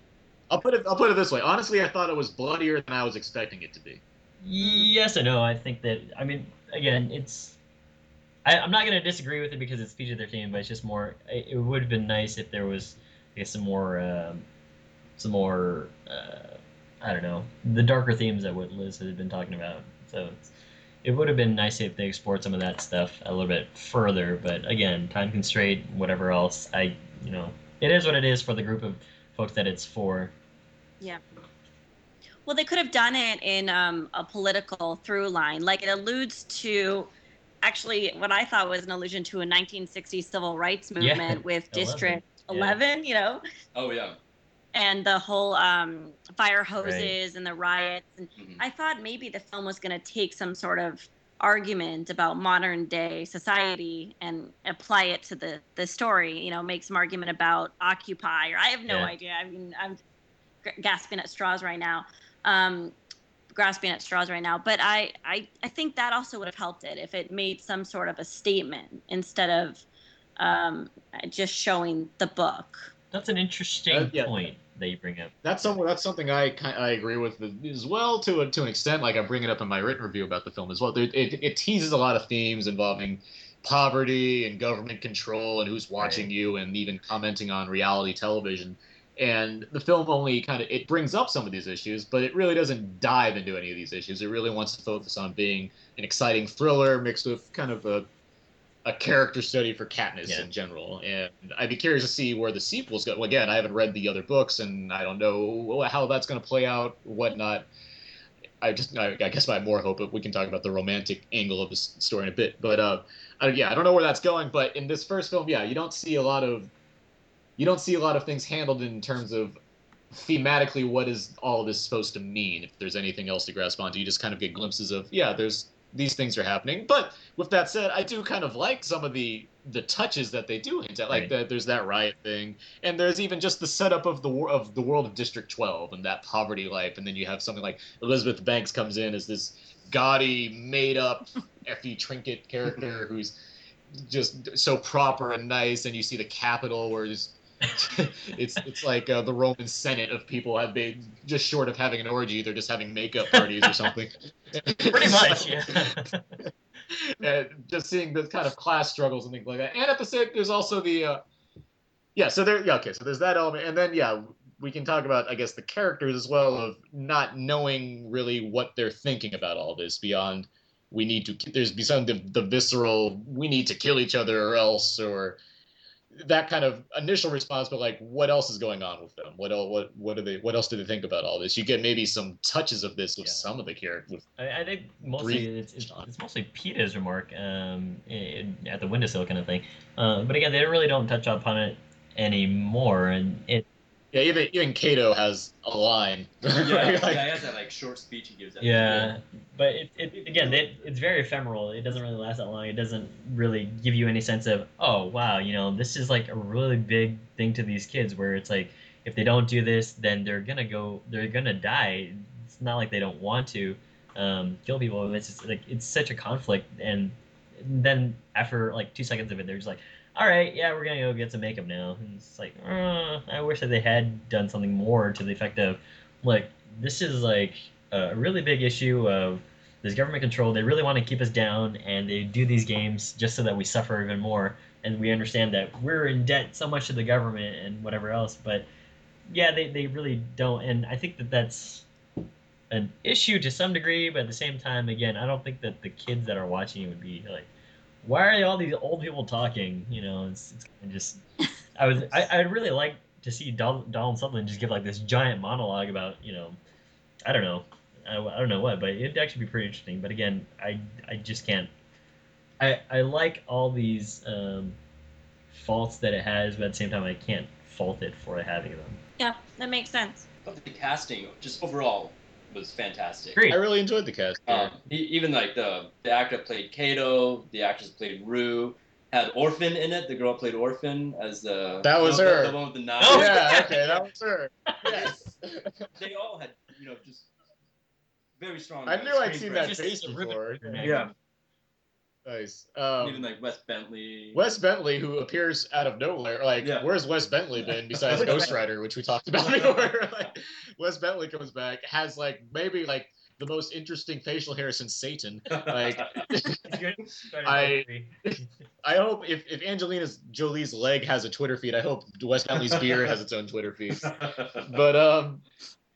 I'll put it I'll put it this way honestly I thought it was bloodier than I was expecting it to be Yes and no. I think that I mean again, it's I, I'm not going to disagree with it because it's PG-13, but it's just more. It, it would have been nice if there was, I guess, some more, um, some more. Uh, I don't know, the darker themes that what Liz had been talking about. So it's, it would have been nice if they explored some of that stuff a little bit further. But again, time constraint, whatever else. I, you know, it is what it is for the group of folks that it's for. Yeah. Well, they could have done it in um, a political through line. Like it alludes to actually what I thought was an allusion to a 1960s civil rights Yeah, movement [laughs] with 11, District yeah. 11, you know, Oh yeah. and the whole um, fire hoses Right. and the riots. And Mhm. I thought maybe the film was going to take some sort of argument about modern day society and apply it to the the story. You know, make some argument about Occupy, or I have no Yeah. idea. I mean, I'm g- gasping at straws right now. Um, grasping at straws right now but I, I i think that also would have helped it if it made some sort of a statement instead of um, just showing the book That's an interesting Uh, yeah. point that you bring up. that's something that's something I I agree with as well to a, to an extent. Like I bring it up in my written review about the film as well. There, it it teases a lot of themes involving poverty and government control and who's watching you and even commenting on reality television. And the film only kind of it brings up some of these issues, but it really doesn't dive into any of these issues. It really wants to focus on being an exciting thriller mixed with kind of a a character study for Katniss Yeah. in general, and I'd be curious to see where the sequels go. Again, I haven't read the other books, and I don't know how that's going to play out, whatnot. I just, I, I guess, my more hope. But we can talk about the romantic angle of this story in a bit. But uh, I, yeah, I don't know where that's going. But in this first film, yeah, you don't see a lot of, you don't see a lot of things handled in terms of thematically what is all this supposed to mean. If there's anything else to grasp onto, you just kind of get glimpses of, yeah, there's these things are happening. But with that said, I do kind of like some of the the touches that they do hint at. Like Right. that, there's that riot thing, and there's even just the setup of the of the world of District 12 and that poverty life. And then you have something like Elizabeth Banks comes in as this gaudy, made up [laughs] Effie Trinket character [laughs] who's just so proper and nice, and you see the Capitol where it's [laughs] it's it's like uh, the Roman Senate of people have been just short of having an orgy, they're just having makeup parties or something. Pretty much, [laughs] yeah. and just seeing the kind of class struggles and things like that. And at the same, there's also the, uh, yeah. So there, yeah. Okay. So there's that element, and then yeah, we can talk about, I guess, the characters as well of not knowing really what they're thinking about all this beyond. We need to. There's beyond the, the visceral. We need to kill each other or else, or that kind of initial response. But like, what else is going on with them? What what what do they? What else do they think about all this? You get maybe some touches of this with some of the characters. I, I think mostly it's, it's, it's mostly Peeta's remark um, in, at the windowsill kind of thing. Uh, but again, they really don't touch upon it anymore, and it. Yeah, even even Cato has a line. [laughs] Yeah, Like- yeah, he has that like short speech he gives. At the Yeah, but it, it again, it, it's very ephemeral. It doesn't really last that long. It doesn't really give you any sense of, oh wow, you know, this is like a really big thing to these kids. Where it's like, if they don't do this, then they're gonna go, they're gonna die. It's not like they don't want to um, kill people. It's just like it's such a conflict, and then after like two seconds of it, they're just like, all right, yeah, we're gonna go get some makeup now. And it's like, uh, I wish that they had done something more to the effect of, like, this is like a really big issue of this government control. They really want to keep us down, and they do these games just so that we suffer even more. And we understand that we're in debt so much to the government and whatever else. But yeah, they, they really don't. And I think that that's an issue to some degree, but at the same time, again, I don't think that the kids that are watching it would be like, why are all these old people talking? You know, it's, it's kind of just. I was I I'd really like to see Donald, Donald Sutherland just give like this giant monologue about you know, I don't know, I, I don't know what, but it'd actually be pretty interesting. But again, I I just can't. I I like all these um, faults that it has, but at the same time, I can't fault it for having them. Yeah, that makes sense. But the casting, just overall, was fantastic. I really enjoyed the cast. Um, even like the the actor played Cato, the actress played Rue, had Orphan in it. The girl played Orphan as the That was the, her. the one with the knife. Oh, yeah, [laughs] okay, that was her. Yes. [laughs] they all had you know just very strong. I knew I'd seen that face before. Yeah. Nice. Um, even like Wes Bentley. Wes Bentley, who appears out of nowhere, like yeah. where's Wes Bentley been [laughs] besides Ghost Rider, which we talked about before? [laughs] like, Wes Bentley comes back, has like maybe like the most interesting facial hair since Satan. Like, [laughs] I I hope if if Angelina Jolie's leg has a Twitter feed, I hope Wes Bentley's beard has its own Twitter feed. But um.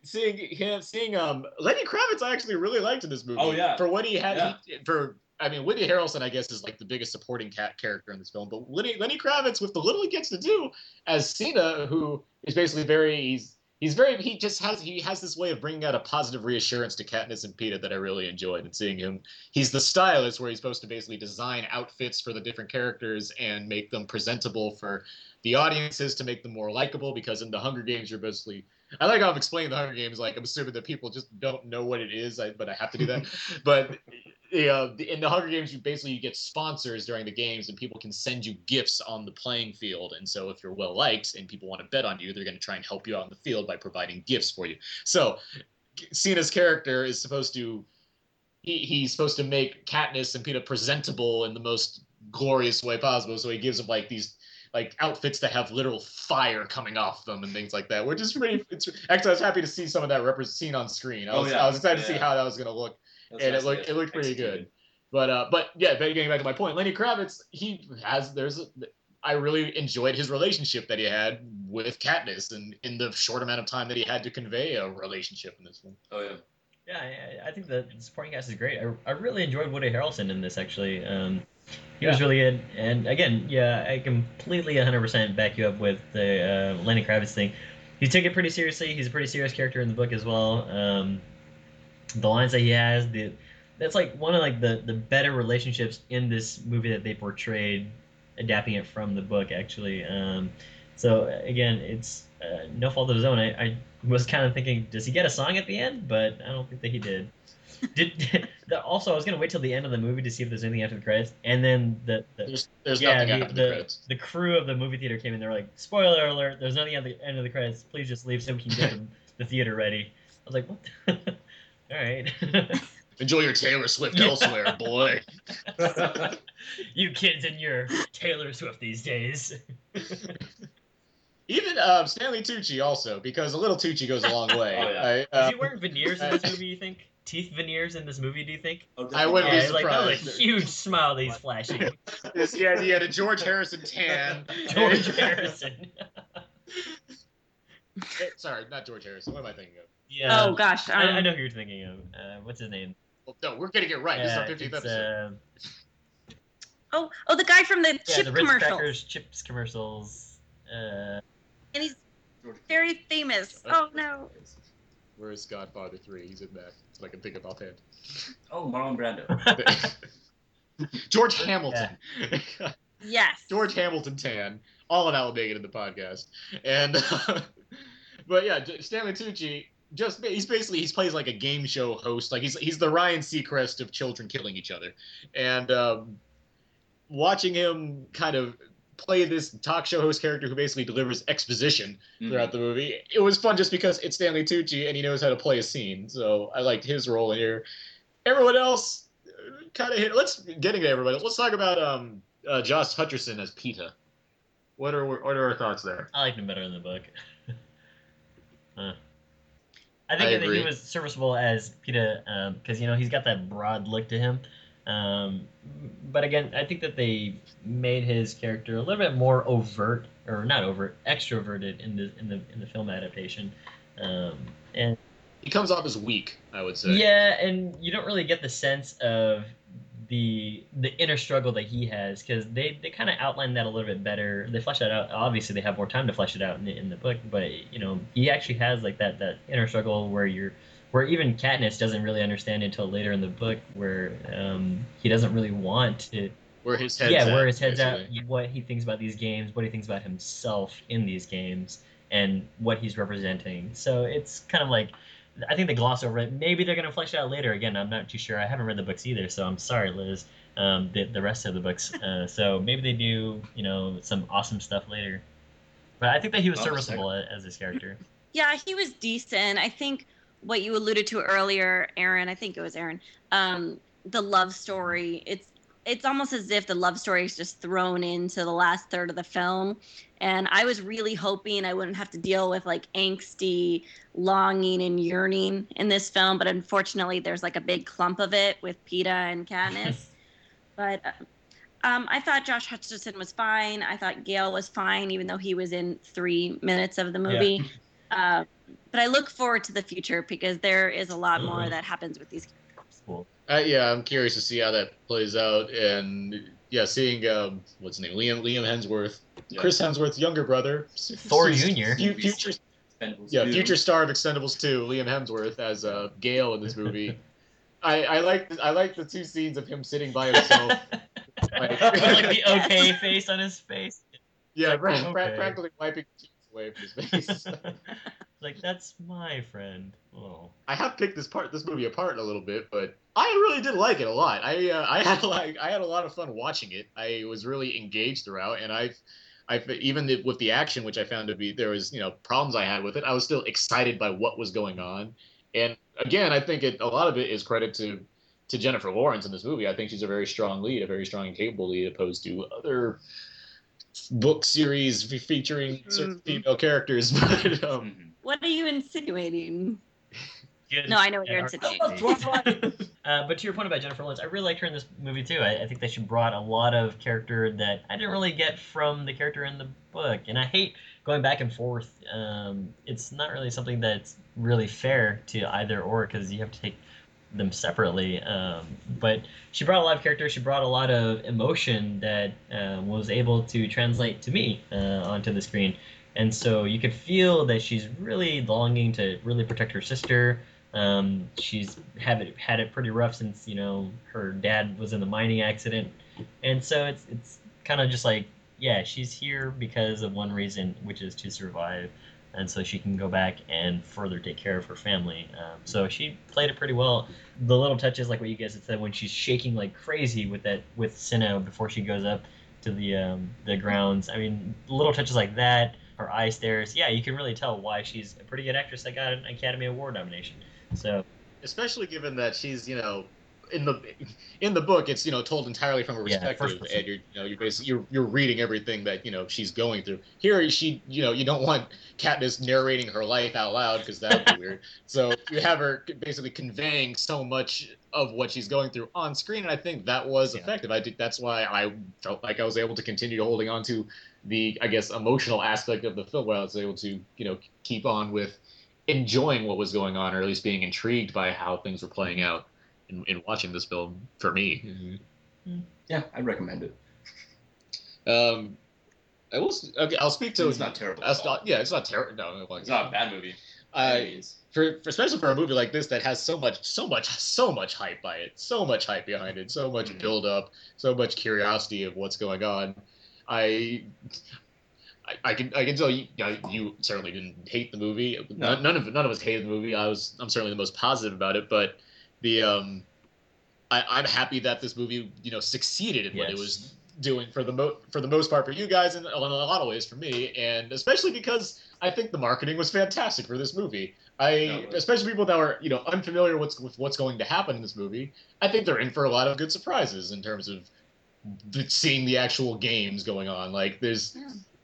Seeing him, seeing um, Lenny Kravitz, I actually really liked in this movie. Oh, yeah. For what he had, Yeah. he- for I mean, Woody Harrelson, I guess, is like the biggest supporting cat character in this film. But Lenny, Lenny Kravitz, with the little he gets to do as Cinna, who is basically very, he's he's very, he just has he has this way of bringing out a positive reassurance to Katniss and Peeta that I really enjoyed. And seeing him, he's the stylist where he's supposed to basically design outfits for the different characters and make them presentable for the audiences to make them more likable. Because in the Hunger Games, you're basically I like how I'm explaining the Hunger Games. Like I'm assuming that people just don't know what it is, I, but I have to do that. [laughs] but yeah, in the Hunger Games, you basically you get sponsors during the games, and people can send you gifts on the playing field. And so, if you're well liked and people want to bet on you, they're going to try and help you out on the field by providing gifts for you. So, Cinna's character is supposed to he, he's supposed to make Katniss and Peeta presentable in the most glorious way possible. So he gives them like these like outfits that have literal fire coming off them and things like that, which is pretty. It's actually I was happy to see some of that repre- seen on screen. I Oh, was, yeah. I was excited to see how that was going to look, That's and it looked it looked pretty executed. good. But uh, but yeah, getting back to my point, Lenny Kravitz, he has there's a, I really enjoyed his relationship that he had with Katniss, and in the short amount of time that he had to convey a relationship in this one. Oh yeah. Yeah, I, I think the supporting cast is great. I, I really enjoyed Woody Harrelson in this actually. Um, he was really good, and again, yeah, I completely 100% back you up with the uh, Lenny Kravitz thing. He took it pretty seriously. He's a pretty serious character in the book as well. Um, the lines that he has, the that's like one of like the the better relationships in this movie that they portrayed, adapting it from the book actually. Um, so again, it's uh, no fault of his own. I, I was kind of thinking, does he get a song at the end? But I don't think that he did. [laughs] Did [laughs] the, also I was gonna wait till the end of the movie to see if there's anything after the credits, and then the, the There's there's yeah, nothing the, after the, the, credits. the crew of the movie theater came in. They're like, "Spoiler alert! There's nothing at the end of the credits. Please just leave so we can get [laughs] the, the theater ready." I was like, "What?" The? All right. [laughs] Enjoy your Taylor Swift elsewhere, boy. [laughs] you kids and your Taylor Swift these days. [laughs] Even um, Stanley Tucci also, because a little Tucci goes a long way. Oh, yeah. I, Is um, he wearing veneers in this movie? You think teeth veneers in this movie? Do you think? Oh, I wouldn't yeah, be like that was a surprised. huge smile that he's flashing. It's, yeah, he had a George Harrison tan. George Harrison. Sorry, not George Harrison. What am I thinking of? Yeah. Oh gosh, I, I um, know who you're thinking of. Uh, what's his name? Well, no, we're gonna get right. this is our 50th episode. uh, Oh, oh, the guy from the yeah, chip the Ritz commercial, Crackers chips commercials. Uh, and he's very famous. Oh no. Where's Godfather 3? He's in that. That's what I can think of offhand. Oh, Marlon Brando. [laughs] [laughs] George Hamilton. [laughs] Yes. George Hamilton tan. All of that will make it in the podcast. And, but yeah, Stanley Tucci. Just he's basically he plays like a game show host, like he's he's the Ryan Seacrest of children killing each other, and um, watching him kind of play this talk show host character who basically delivers exposition throughout the movie. It was fun just because it's Stanley Tucci and he knows how to play a scene. So I liked his role in here. Everyone else kind of hit. Let's getting to everybody. Let's talk about um uh, Josh Hutcherson as Peeta. What are what are our thoughts there? I liked him better in the book. [laughs] Huh. I I think that he was serviceable as Peeta because you know he's got that broad look to him. Um, but again, I think that they made his character a little bit more overt, or not overt, extroverted in the in the in the film adaptation. Um, and He comes off as weak, I would say. yeah, and you don't really get the sense of the the inner struggle that he has because they, they kind of outline that a little bit better. They flesh that out. Obviously, they have more time to flesh it out in the, in the book, but you know he actually has like that that inner struggle where you're where even Katniss doesn't really understand until later in the book where um, he doesn't really want to Where his head's yeah, at, where his head's basically. at, what he thinks about these games, what he thinks about himself in these games, and what he's representing. So it's kind of like, I think they gloss over it. Maybe they're going to flesh it out later. Again, I'm not too sure. I haven't read the books either, so I'm sorry, Liz. Um, the, the rest of the books. Uh, [laughs] so maybe they do, you know, some awesome stuff later. But I think that he was Oh, serviceable a- as his character. [laughs] Yeah, he was decent. I think what you alluded to earlier, Aaron, I think it was Aaron, um, the love story, it's it's almost as if the love story is just thrown into the last third of the film. And I was really hoping I wouldn't have to deal with like angsty longing and yearning in this film, but unfortunately there's like a big clump of it with Peeta and Katniss. [laughs] but uh, um, I thought Josh Hutcherson was fine. I thought Gale was fine, even though he was in three minutes of the movie. Uh, but I look forward to the future because there is a lot more that happens with these characters. Cool. Uh, yeah, I'm curious to see how that plays out, and yeah, seeing um, what's his name, Liam Liam Hemsworth, Yeah. Chris Hemsworth's younger brother, Thor Jr.. future, yeah, two. future star of Expendables 2, Liam Hemsworth as uh, Gale in this movie. [laughs] I, I like I like the two scenes of him sitting by himself. [laughs] like, like the [laughs] okay face on his face. yeah, pra- pra- Okay. practically wiping tears away from his face. Like that's my friend. Oh. I have picked this part, this movie apart a little bit, but I really did like it a lot. I uh, I [laughs] had like I had a lot of fun watching it. I was really engaged throughout, and I've I even the- with the action, which I found to be there was you know problems I had with it. I was still excited by what was going on, and again, I think it a lot of it is credit to to Jennifer Lawrence in this movie. I think she's a very strong lead, a very strong and capable lead, opposed to other book series fe- featuring certain Mhm. female characters. [laughs] But um, Mhm. What are you insinuating? Good. No, I know what you're insinuating. [laughs] [laughs] Uh, but to your point about Jennifer Lawrence, I really liked her in this movie too. I, I think that she brought a lot of character that I didn't really get from the character in the book, and I hate going back and forth. Um, it's not really something that's really fair to either or because you have to take them separately. Um, but she brought a lot of character. She brought a lot of emotion that uh, was able to translate to me uh, onto the screen. And so you could feel that she's really longing to really protect her sister. Um, she's had it had it pretty rough since you know her dad was in the mining accident, and so it's it's kind of just like yeah, she's here because of one reason, which is to survive, and so she can go back and further take care of her family. Um, so she played it pretty well. The little touches, like what you guys had said, when she's shaking like crazy with that with Cinna before she goes up to the um, the grounds. I mean, little touches like that, her eye stares. Yeah, you can really tell why she's a pretty good actress that got an Academy Award nomination. So especially given that she's you know in the in the book it's you know told entirely from a perspective person. and you're you know you're basically you're, you're reading everything that you know she's going through. Here she you know you don't want Katniss narrating her life out loud because that would be weird. [laughs] So you have her basically conveying so much of what she's going through on screen and I think that was effective. I think that's why I felt like I was able to continue holding on to the I guess emotional aspect of the film where I was able to you know keep on with enjoying what was going on or at least being intrigued by how things were playing out in, in watching this film for me. Mm-hmm. Hmm. Yeah, I'd recommend it. Um, I will. Okay, I'll speak to. It's not terrible I'll at st- yeah, it's not terrible. No, It's not a bad movie. I for, for especially for a movie like this that has so much, so much, so much hype by it, so much hype behind it, so much mm-hmm. build up, so much curiosity of what's going on. I. I, I can I can tell you, you, you certainly didn't hate the movie. No. None, none of none of us hated the movie. I was I'm certainly the most positive about it, but the um, I, I'm happy that this movie you know succeeded in what it was doing for the mo- for the most part for you guys and in a lot of ways for me, and especially because I think the marketing was fantastic for this movie. I especially people that were you know unfamiliar with, with what's going to happen in this movie. I think they're in for a lot of good surprises in terms of seeing the actual games going on. Like there's.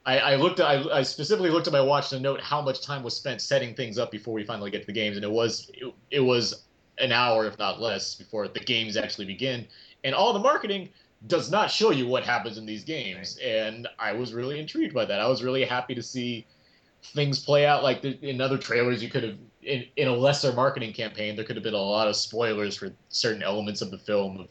I, I looked at, I, I specifically looked at my watch to note how much time was spent setting things up before we finally get to the games, and it was it, it was an hour, if not less, before the games actually begin. And all the marketing does not show you what happens in these games, and I was really intrigued by that. I was really happy to see things play out. Like the, in other trailers, you could have in, in a lesser marketing campaign, there could have been a lot of spoilers for certain elements of the film of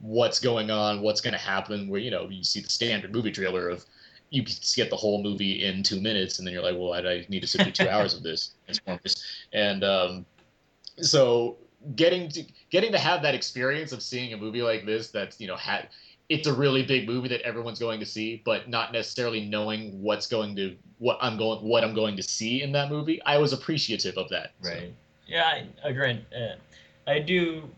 what's going on, what's going to happen. Where you know you see the standard movie trailer of you get the whole movie in two minutes, and then you're like, well, I, I need to sit through two [laughs] hours of this Transformers, and um, so getting to getting to have that experience of seeing a movie like this that's you know had it's a really big movie that everyone's going to see, but not necessarily knowing what's going to what I'm going what I'm going to see in that movie. I was appreciative of that. so. Right. Yeah, I agree. Uh, I do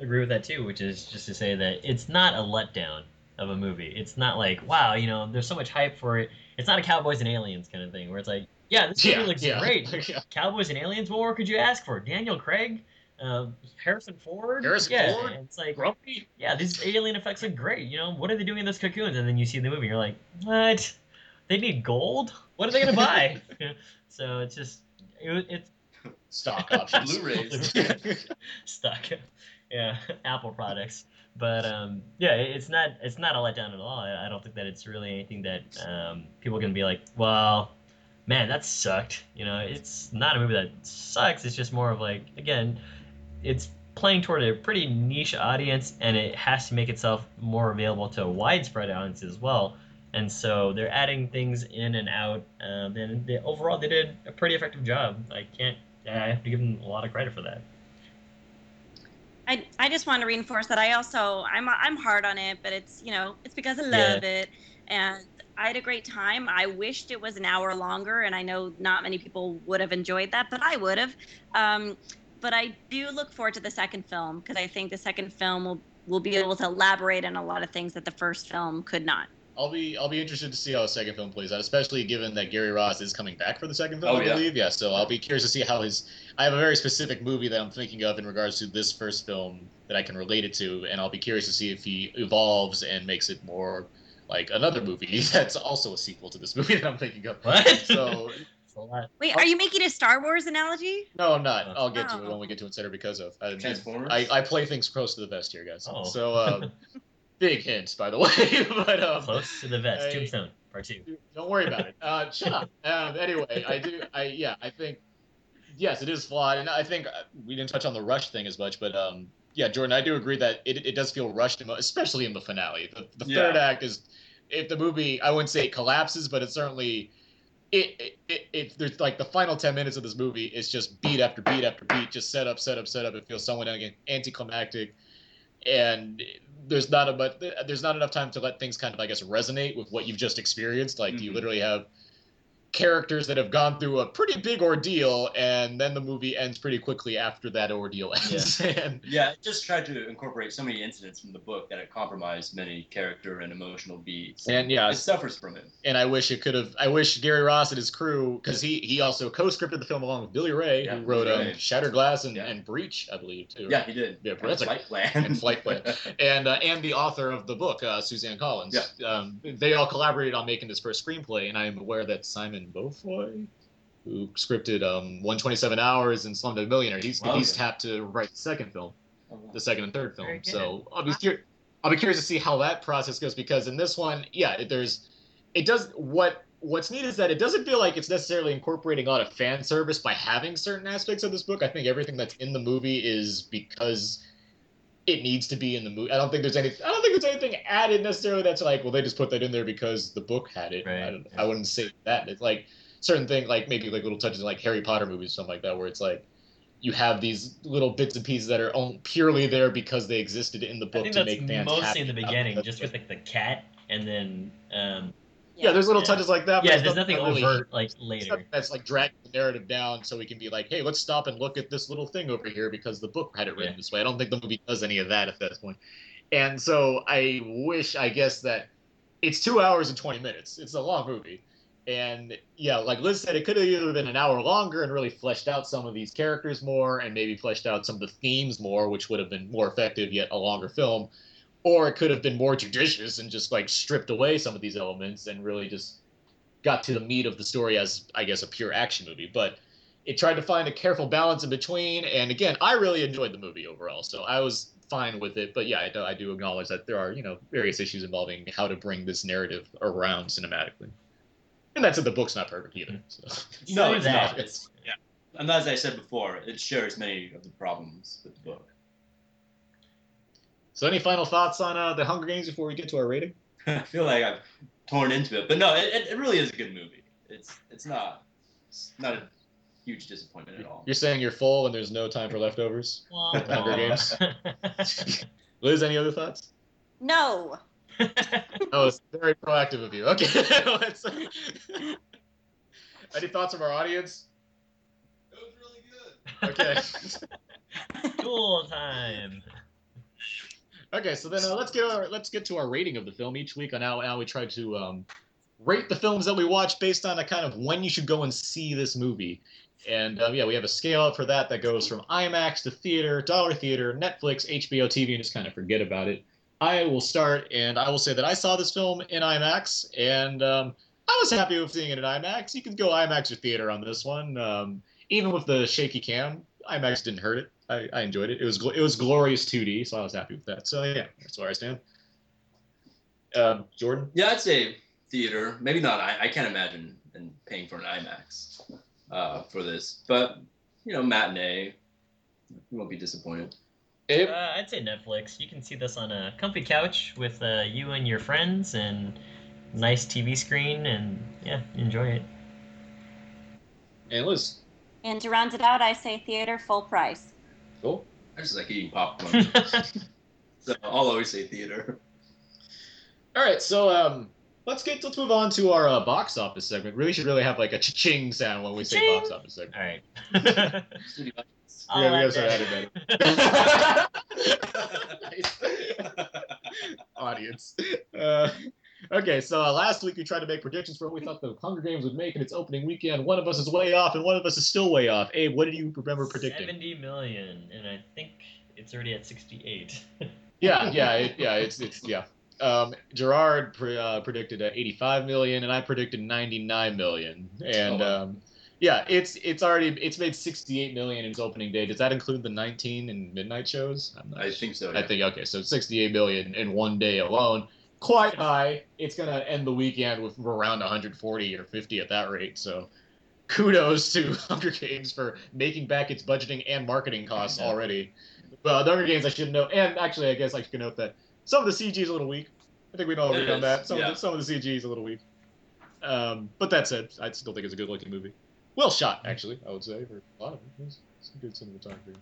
agree with that too, which is just to say that it's not a letdown of a movie. It's not like, wow, you know, there's so much hype for it. It's not a Cowboys and Aliens kind of thing where it's like, yeah, this movie Yeah, looks yeah. great. [laughs] Yeah. Cowboys and Aliens, what more could you ask for? Daniel Craig? Uh, Harrison Ford? Harrison yeah, Ford? It's like, Grumpy? yeah, these alien effects look great. You know, what are they doing in those cocoons? And then you see the movie, you're like, what? They need gold? What are they going to buy? [laughs] [laughs] so it's just, it, it's Stock options. Blu-rays. stuck. Yeah, Apple products. But um, yeah, it's not it's not a letdown at all. I I don't think that it's really anything that um, people can be like, well, man, that sucked. You know, it's not a movie that sucks. It's just more of like, again, it's playing toward a pretty niche audience, and it has to make itself more available to a widespread audience as well. And so they're adding things in and out, um, and they, overall they did a pretty effective job. I can't. I have to give them a lot of credit for that. I, I just want to reinforce that I also I'm I'm hard on it, but it's you know it's because I Yeah. love it, and I had a great time. I wished it was an hour longer, and I know not many people would have enjoyed that, but I would have. Um, but I do look forward to the second film because I think the second film will will be able to elaborate on a lot of things that the first film could not. I'll be I'll be interested to see how a second film plays out, especially given that Gary Ross is coming back for the second film, Oh, I yeah. believe. Yeah, so I'll be curious to see how his. I have a very specific movie that I'm thinking of in regards to this first film that I can relate it to, and I'll be curious to see if he evolves and makes it more like another movie [laughs] that's also a sequel to this movie [laughs] that I'm thinking of. What? So It's a lot. Wait, are you making a Star Wars analogy? no, I'm not. I'll get to it Oh. when we get to Instead or Because of. I, Transformers? I, I play things close to the vest here, guys. Oh. So [laughs] um, big hints, by the way. but um, Close to the vest. I- Tombstone, part two. Don't worry about it. Uh, shut up. Um, anyway, I do. I yeah. I think yes, it is flawed, and I think uh, we didn't touch on the rush thing as much, but um, yeah, Jordan, I do agree that it, it does feel rushed, especially in the finale. The, the Yeah. third act is, if the movie, I wouldn't say it collapses, but it certainly. It, it, it, there's like the final 10 minutes of this movie is just beat after beat after beat just set up set up set up it feels somewhat anticlimactic and there's not a but there's not enough time to let things kind of I guess resonate with what you've just experienced. Like you Mhm. literally have characters that have gone through a pretty big ordeal, and then the movie ends pretty quickly after that ordeal ends. [laughs] and Yeah, it just tried to incorporate so many incidents from the book that it compromised many character and emotional beats. And, yeah, it suffers from it. and I wish it could have. I wish Gary Ross and his crew, because he he also co-scripted the film along with Billy Ray, Yeah, who wrote Billy um, Ray. Shattered Glass and, Yeah. and Breach, I believe too. Yeah, he did. Yeah, [laughs] And Flight Plan. and Flight [laughs] Plan. and uh, and the author of the book, uh, Suzanne Collins. Yeah. Um, they all collaborated on making this first screenplay, and I am aware that Simon Beaufoy, who scripted um, 127 Hours and Slumdog Millionaire, he's Wow, he's tapped to write the second film, Oh, wow. the second and third film. So I'll be curious. I'll be curious to see how that process goes because in this one, yeah, it- there's it does what what's neat is that it doesn't feel like it's necessarily incorporating a lot of fan service by having certain aspects of this book. I think everything that's in the movie is because it needs to be in the movie. I don't think there's any. I don't think there's anything added necessarily that's like, well, they just put that in there because the book had it. I, don't, I wouldn't say that. It's like certain thing, like maybe like little touches, in like Harry Potter movies, or something like that, where it's like you have these little bits and pieces that are purely there because they existed in the I book think to that's make fans mostly happy in the beginning, just with like the cat, and then um, Yeah, there's little touches like that. but yeah, there's nothing overt like later. That's like dragging the narrative down so we can be like, hey, let's stop and look at this little thing over here because the book had it written this way. I don't think the movie does any of that at that point. And so I wish, I guess, that it's two hours and 20 minutes. It's a long movie. And yeah, like Liz said, it could have either been an hour longer and really fleshed out some of these characters more and maybe fleshed out some of the themes more, which would have been more effective, yet a longer film. Or it could have been more judicious and just like stripped away some of these elements and really just got to the meat of the story as I guess a pure action movie, but it tried to find a careful balance in between. And again, I really enjoyed the movie overall, so I was fine with it. But yeah, I do, I do acknowledge that there are you know various issues involving how to bring this narrative around cinematically, and that's in the book's not perfect either. Mm-hmm. So. [laughs] No, it's that. not. It's yeah. And as I said before, it shares many of the problems with the book. So any final thoughts on uh, the Hunger Games before we get to our rating? [laughs] I feel like I've torn into it, but no, it, it- it really is a good movie. It's it's not it's not a huge disappointment at all. You're saying you're full and there's no time for leftovers. [laughs] Wah, The Hunger. Games. [laughs] Liz, any other thoughts? No. Oh, it's very proactive of you. Okay. Let's- Any thoughts from our audience? That was really good. Okay. Cool time. Okay, so then uh, let's get our let's get to our rating of the film each week on how, how we try to um, rate the films that we watch based on a kind of when you should go and see this movie. And um, yeah, we have a scale up for that that goes from IMAX to theater, dollar theater, Netflix, HBO TV, and just kind of forget about it. I will start, and I will say that I saw this film in IMAX, and um, I was happy with seeing it in IMAX. You can go IMAX or theater on this one, um, even with the shaky cam. IMAX didn't hurt it. I, I enjoyed it. It was gl- it was glorious 2D, so I was happy with that. So yeah, that's where I stand. Um, Jordan. Yeah, I'd say theater. Maybe not. I, I can't imagine and paying for an IMAX uh, for this, but you know, matinee. You won't be disappointed. Uh, I'd say Netflix. You can see this on a comfy couch with uh, you and your friends and nice TV screen, and yeah, enjoy it. And Liz. And to round it out, I say theater full price. Cool. I just like eating popcorn. [laughs] so I'll always say theater. All right, so um, let's get let's move on to our uh, box office segment. Really should really have like a cha-ching sound when we say Cha-ching. box office segment. All right. [laughs] Yeah, we I'll have let some that- [laughs] audience. Uh, okay, so uh, last week we tried to make predictions for what we thought the Hunger Games would make in its opening weekend. One of us is way off, and one of us is still way off. Abe, what did you remember predicting? 70 million, and I think it's already at 68. [laughs] Yeah, yeah, it, yeah. It's it's yeah. Um, Gerard pre- uh, predicted uh, 85 million, and I predicted 99 million. And Oh, um, yeah, it's it's already it's made 68 million in its opening day. Does that include the 19 and midnight shows? I'm not I think so. I think okay, so 68 million in one day alone, quite high. It's gonna end the weekend with around 140 or 50 at that rate. So, kudos to [laughs] Hunger Games for making back its budgeting and marketing costs already. But the Hunger Games, I should note, and actually, I guess I should note that some of the CG is a little weak. I think we all It agree on that. Some, of the, some of the CG is a little weak. Um, but that said, I still think it's a good looking movie. Well shot, actually, I would say for a lot of it. It's, it's good cinematography.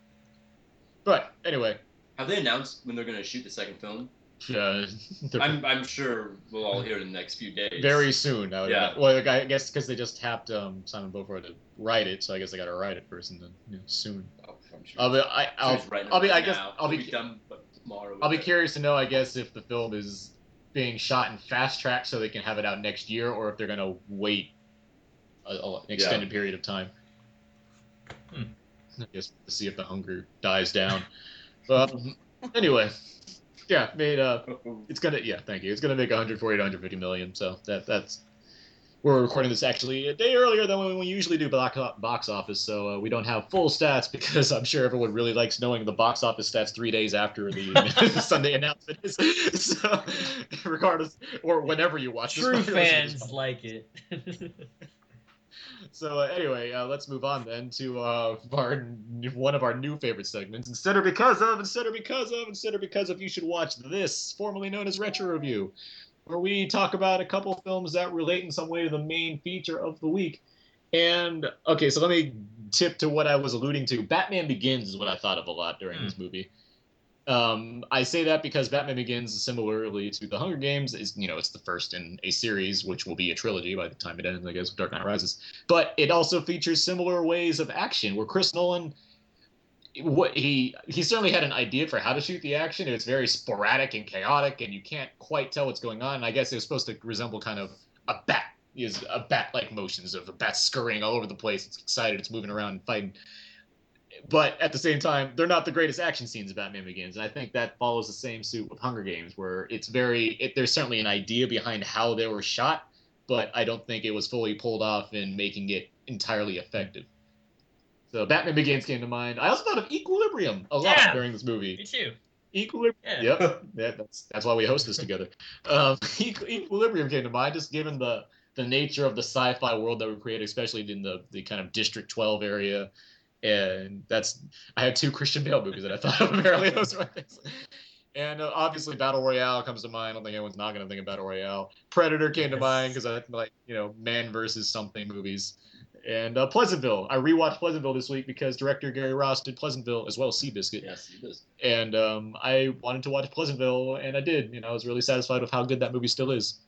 But anyway, Have they announced when they're going to shoot the second film? Uh, the- I'm I'm sure we'll all hear it in the next few days. very soon. I would Yeah. Well, like, I guess because they just tapped um, Simon Beaufoy to write it, so I guess they got to write it first and then you know, soon. Oh, I'm sure. I'll be, I, I'll, He's writing I'll be, it I guess, now. I'll He'll be, done but tomorrow. I'll be it. curious to know, I guess, if the film is being shot in fast track so they can have it out next year, or if they're gonna wait a, a- an extended period of time. Hmm. I guess to see if the hunger dies down. um, anyway, yeah, made uh, it's gonna yeah, thank you. It's gonna make 140 to 150 million. So that that's we're recording this actually a day earlier than when we usually do box, box office, so uh, we don't have full stats [laughs] because I'm sure everyone really likes knowing the box office stats three days after the [laughs] Sunday announcement is. [laughs] So, regardless, or whenever you watch this, True this fans like it. So uh, anyway, uh, let's move on then to uh, our one of our new favorite segments. Instead or because of, instead or because of, instead or because of, you should watch this, formerly known as Retro Review, where we talk about a couple films that relate in some way to the main feature of the week. And okay, so let me tip to what I was alluding to. Batman Begins is what I thought of a lot during this movie. Um, I say that because Batman Begins, similarly to The Hunger Games, is you know it's the first in a series, which will be a trilogy by the time it ends, I guess, with Dark Knight Rises. But it also features similar ways of action, where Chris Nolan, what he he certainly had an idea for how to shoot the action. It's very sporadic and chaotic, and you can't quite tell what's going on. And I guess it was supposed to resemble kind of a bat is a bat-like motions of a bat scurrying all over the place. It's excited, it's moving around and fighting but at the same time, they're not the greatest action scenes of Batman Begins, and I think that follows the same suit with Hunger Games, where it's very it, there's certainly an idea behind how they were shot, but I don't think it was fully pulled off in making it entirely effective. So Batman Begins came to mind. I also thought of Equilibrium a lot Yeah. during this movie. Me too. Equilibrium. Yeah. Yep. Yeah, that's that's why we host this together. [laughs] Um, Equilibrium came to mind, just given the the nature of the sci-fi world that we created, especially in the the kind of District 12 area. And that's I had two Christian Bale movies that I thought of [laughs] apparently those were things. And uh, obviously, Battle Royale comes to mind. I don't think anyone's not going to think of Battle Royale. Predator came to mind because I like you know man versus something movies. And uh, Pleasantville. I rewatched Pleasantville this week because director Gary Ross did Pleasantville as well as Seabiscuit Yes, it is. and um, I wanted to watch Pleasantville, and I did. You know, I was really satisfied with how good that movie still is.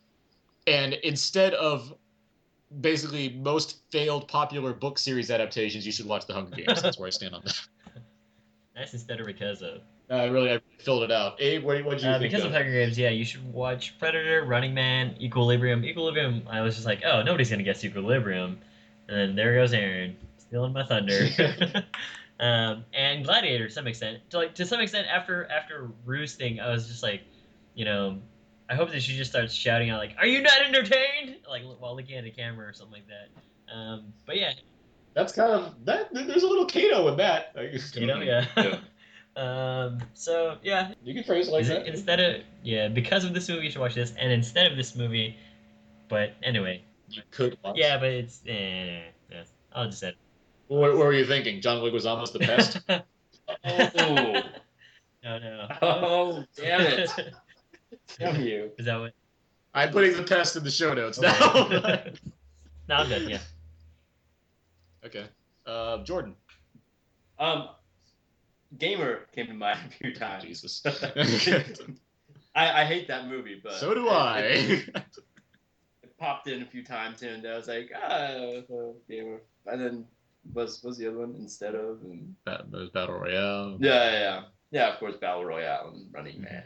And instead of basically most failed popular book series adaptations, you should watch The Hunger Games. That's where I stand on that. [laughs] That's instead of because of. I really I filled it out. Abe, what you Uh, think? because of Hunger Games, yeah, you should watch Predator, Running Man, Equilibrium. Equilibrium, I was just like, oh, nobody's gonna guess Equilibrium, and then there goes Aaron, stealing my thunder. [laughs] [laughs] um, and Gladiator, to some extent, to like to some extent, after after roosting, I was just like, you know, I hope that she just starts shouting out like, "Are you not entertained?" Like while looking at the camera or something like that. Um, but yeah, That's kind of that. There's a little Cato in that. [laughs] you know, yeah. Yeah. [laughs] um, so yeah, You can phrase it like Is that. it, instead of yeah, because of this movie, you should watch this, and instead of this movie, but anyway, you could. Watch. yeah, but it's eh, yeah, I'll just say. What, what were you thinking? John Wick was almost the best. [laughs] Oh, no, no. oh, damn it! Damn you! Is that what? I'm putting the pest in the show notes now. Okay. no, [laughs] [laughs] I'm good. Yeah. okay. Uh, Jordan. Um, Gamer came to mind a few times. Jesus. [laughs] I, I hate that movie, but so do I. It, it popped in a few times, and I was like, ah, uh, Gamer. And then was was the other one instead of? And Bat- there's Battle Royale. yeah, yeah, yeah, yeah. Of course, Battle Royale and Running Man,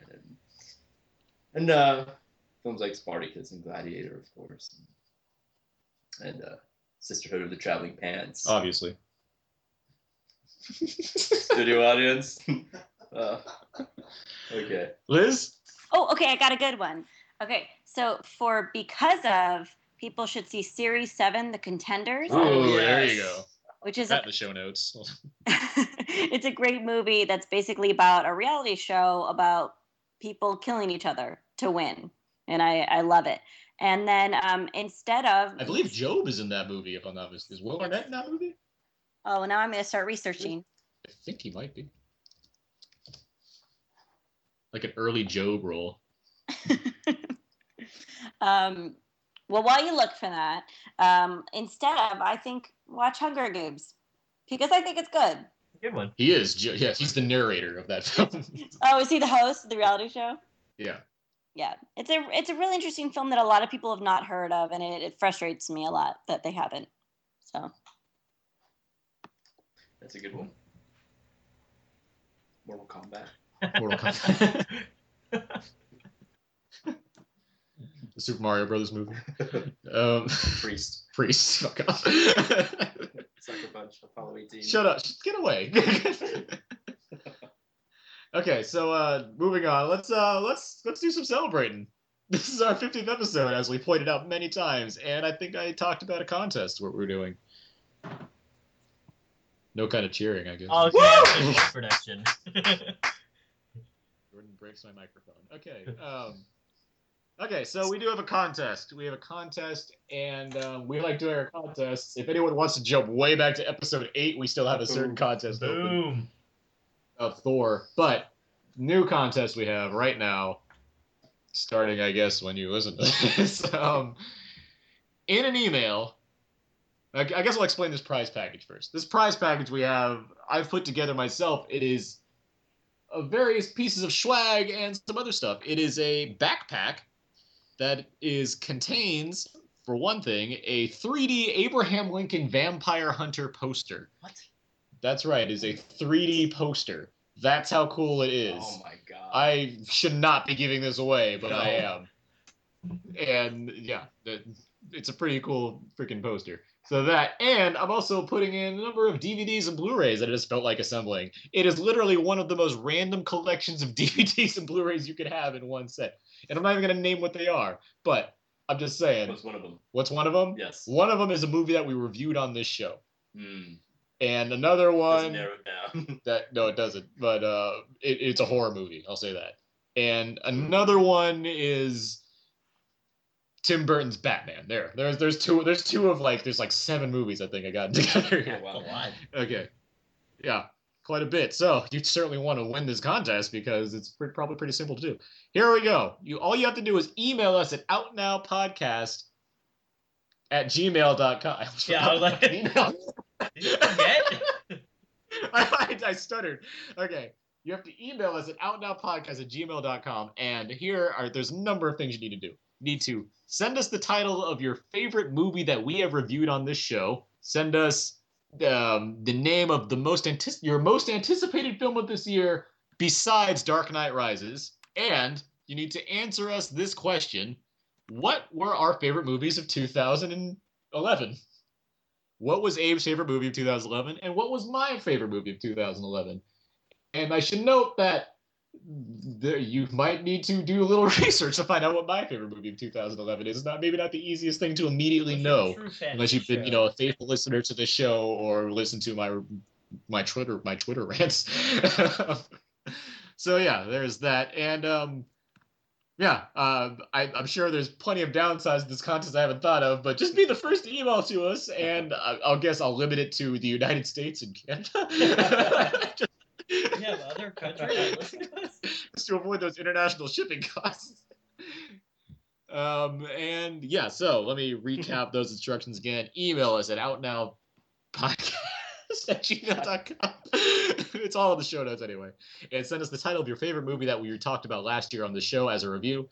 and and uh, films like Spartacus and Gladiator, of course, and uh, Sisterhood of the Traveling Pants. Obviously. [laughs] Studio audience. [laughs] uh, okay. Liz? Oh, okay, I got a good one. Okay, so for because of people should see Series Seven, The Contenders, Oh, yes. there you go. which is at a, the show notes. [laughs] it's a great movie that's basically about a reality show about people killing each other to win, and I I love it. And then um, instead of I believe Gob is in that movie, if I'm not mistaken. Is Will Arnett in that movie? oh now I'm gonna start researching. I think he might be. Like an early Gob role. [laughs] um, well, while you look for that, um, instead of I think watch Hunger Games because I think it's good. Good one. He is. Yes, he's the narrator of that film. [laughs] Oh, is he the host of the reality show? Yeah. Yeah, it's a it's a really interesting film that a lot of people have not heard of, and it, it frustrates me a lot that they haven't. So That's a good one. Mortal Kombat. Mortal Kombat. [laughs] the Super Mario Brothers movie. Um, Priest. Priest. Fuck off. Sucker Punch. Apollo 18. Shut up. Get away. [laughs] okay, so uh moving on. Let's uh let's let's do some celebrating. [laughs] This is our 50th episode, as we pointed out many times, and I think I talked about a contest what we're doing. No kind of cheering, I guess. Oh, okay, that's production. [laughs] Jordan breaks my microphone. Okay. Um, okay, so we do have a contest. We have a contest, and um, we like doing our contests. If anyone wants to jump way back to episode eight, we still have a certain contest open Boom. Of Thor. But new contest we have right now, starting I guess when you listen to this. [laughs] um, in an email, I guess I'll explain this prize package first. This prize package we have, I've put together myself. It is of various pieces of swag and some other stuff. It is a backpack that is contains, for one thing, a 3D Abraham Lincoln Vampire Hunter poster. What? That's right. It is a 3D poster. That's how cool it is. Oh my god. I should not be giving this away, but I am. And yeah, it's a pretty cool freaking poster. So that, and I'm also putting in a number of DVDs and Blu-rays that I just felt like assembling. It is literally one of the most random collections of [laughs] DVDs and Blu-rays you could have in one set. And I'm not even gonna name what they are, but I'm just saying. What's one of them? What's one of them? Yes. One of them is a movie that we reviewed on this show, Hmm. And another one narrow it down. [laughs] that no, it doesn't. But uh, it, it's a horror movie. I'll say that. And another one is Tim Burton's Batman. There, there's there's two there's two of like there's like seven movies I think I got [laughs] together. here. Oh, wow. Okay, yeah, quite a bit. So you certainly want to win this contest because it's pre- probably pretty simple to do. Here we go. You all you have to do is email us at outnowpodcast at gmail.com. I almost Yeah, I was like- email. [laughs] Forget? [laughs] I, I, I stuttered. Okay. You have to email us at outnowpodcast at gmail.com. And here are there's a number of things you need to do. You need to send us the title of your favorite movie that we have reviewed on this show. Send us um, the name of the most antici- your most anticipated film of this year besides Dark Knight Rises. And you need to answer us this question. What were our favorite movies of 2011? What was Abe's favorite movie of 2011? And what was my favorite movie of 2011? And I should note that there, you might need to do a little [laughs] research to find out what my favorite movie of 2011 is. Not maybe not the easiest thing to immediately know, unless you've been, you know, a faithful listener to the show or listen to my my Twitter my Twitter [laughs] rants. [laughs] so yeah, there's that, and um, yeah, uh, I, I'm sure there's plenty of downsides to this contest I haven't thought of, but just be the first to email to us, and I, I'll guess I'll limit it to the United States and Canada. [laughs] just, You other countries [laughs] to just to avoid those international shipping costs. Um, and yeah, so let me recap those instructions again. Email us at outnowpodcast at gmail.com. [laughs] it's all in the show notes anyway. And send us the title of your favorite movie that we talked about last year on the show as a review.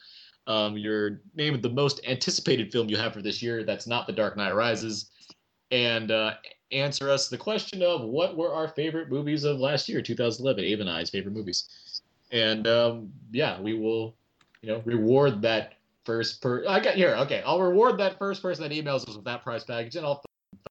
Um, your name of the most anticipated film you have for this year that's not The Dark Knight Rises. And uh, answer us the question of what were our favorite movies of last year, 2011, Ava and I's favorite movies. And um, yeah, we will, you know, reward that first per. I got here. Okay, I'll reward that first person that emails us with that prize package, and I'll.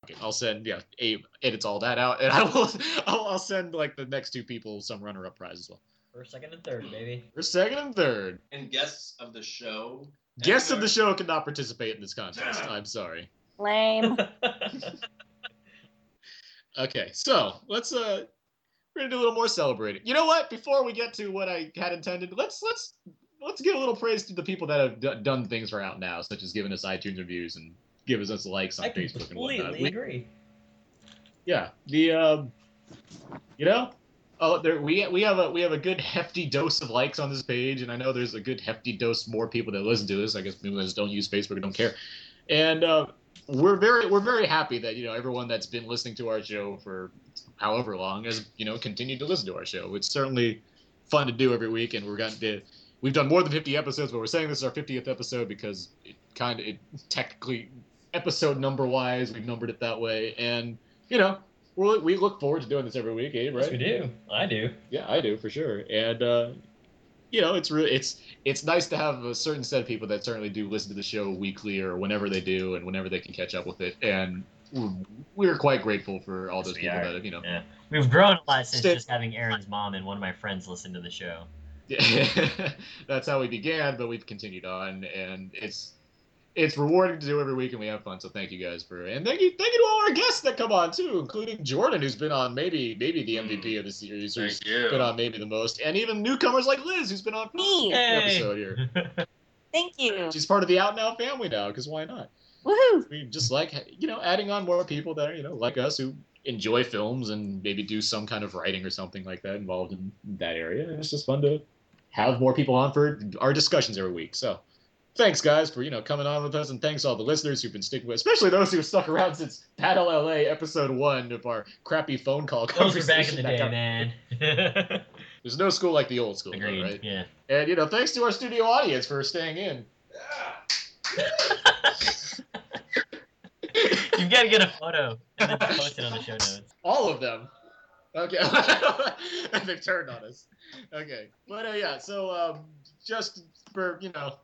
Fuck it, I'll send yeah, Abe edits all that out, and I will. [laughs] I'll, I'll send like the next two people some runner-up prize as well. First, second, and third, baby. For second and third, And guests of the show. guests of the show cannot participate in this contest. I'm sorry. lame. [laughs] Okay, so let's uh we're gonna do a little more celebrating. You know what? Before we get to what I had intended, let's let's let's give a little praise to the people that have d- done things for out now, such as giving us iTunes reviews and giving us likes on I Facebook and whatnot. completely We- agree. yeah, the um, you know, oh, there we we have a we have a good hefty dose of likes on this page, and I know there's a good hefty dose more people that listen to this. I guess people that just don't use Facebook and don't care, and uh, we're very we're very happy that you know everyone that's been listening to our show for however long has you know continued to listen to our show. It's certainly fun to do every week, and we're going to we've done more than 50 episodes, but we're saying this is our 50th episode because it kind of, it technically, episode number wise, we've numbered it that way. And, you know, we're, we look forward to doing this every week, Abe, right? Yes, we do. I do. Yeah, I do for sure. And, uh, you know, it's really it's it's nice to have a certain set of people that certainly do listen to the show weekly or whenever they do and whenever they can catch up with it. And we're, we're quite grateful for all those we people are. that have, you know, Yeah. We've grown a lot since Stay- just having Aaron's mom and one of my friends listen to the show. Yeah, [laughs] that's how we began, but we've continued on, and it's it's rewarding to do every week, and we have fun. So thank you guys for, and thank you, thank you to all our guests that come on too, including Jordan, who's been on maybe maybe the hmm. MVP of the series, who's Thank you. been on maybe the most, and even newcomers like Liz, who's been on for Me. every episode here. [laughs] Thank you. She's part of the Out Now family now, because why not? Woohoo! We just like you know adding on more people that are you know like us who enjoy films and maybe do some kind of writing or something like that involved in that area. And it's just fun to have more people on for our discussions every week. So thanks guys for you know coming on with us, and thanks all the listeners who've been sticking with, especially those who have stuck around since Battle LA episode one of our crappy phone call Those were back in the conversation day, got- man. [laughs] There's no school like the old school, though, right? Yeah. And you know, thanks to our studio audience for staying in. [laughs] You've got to get a photo and then post it on the show notes. All of them. Okay. [laughs] they've turned on us. Okay. But uh, yeah, so um, just for, you know,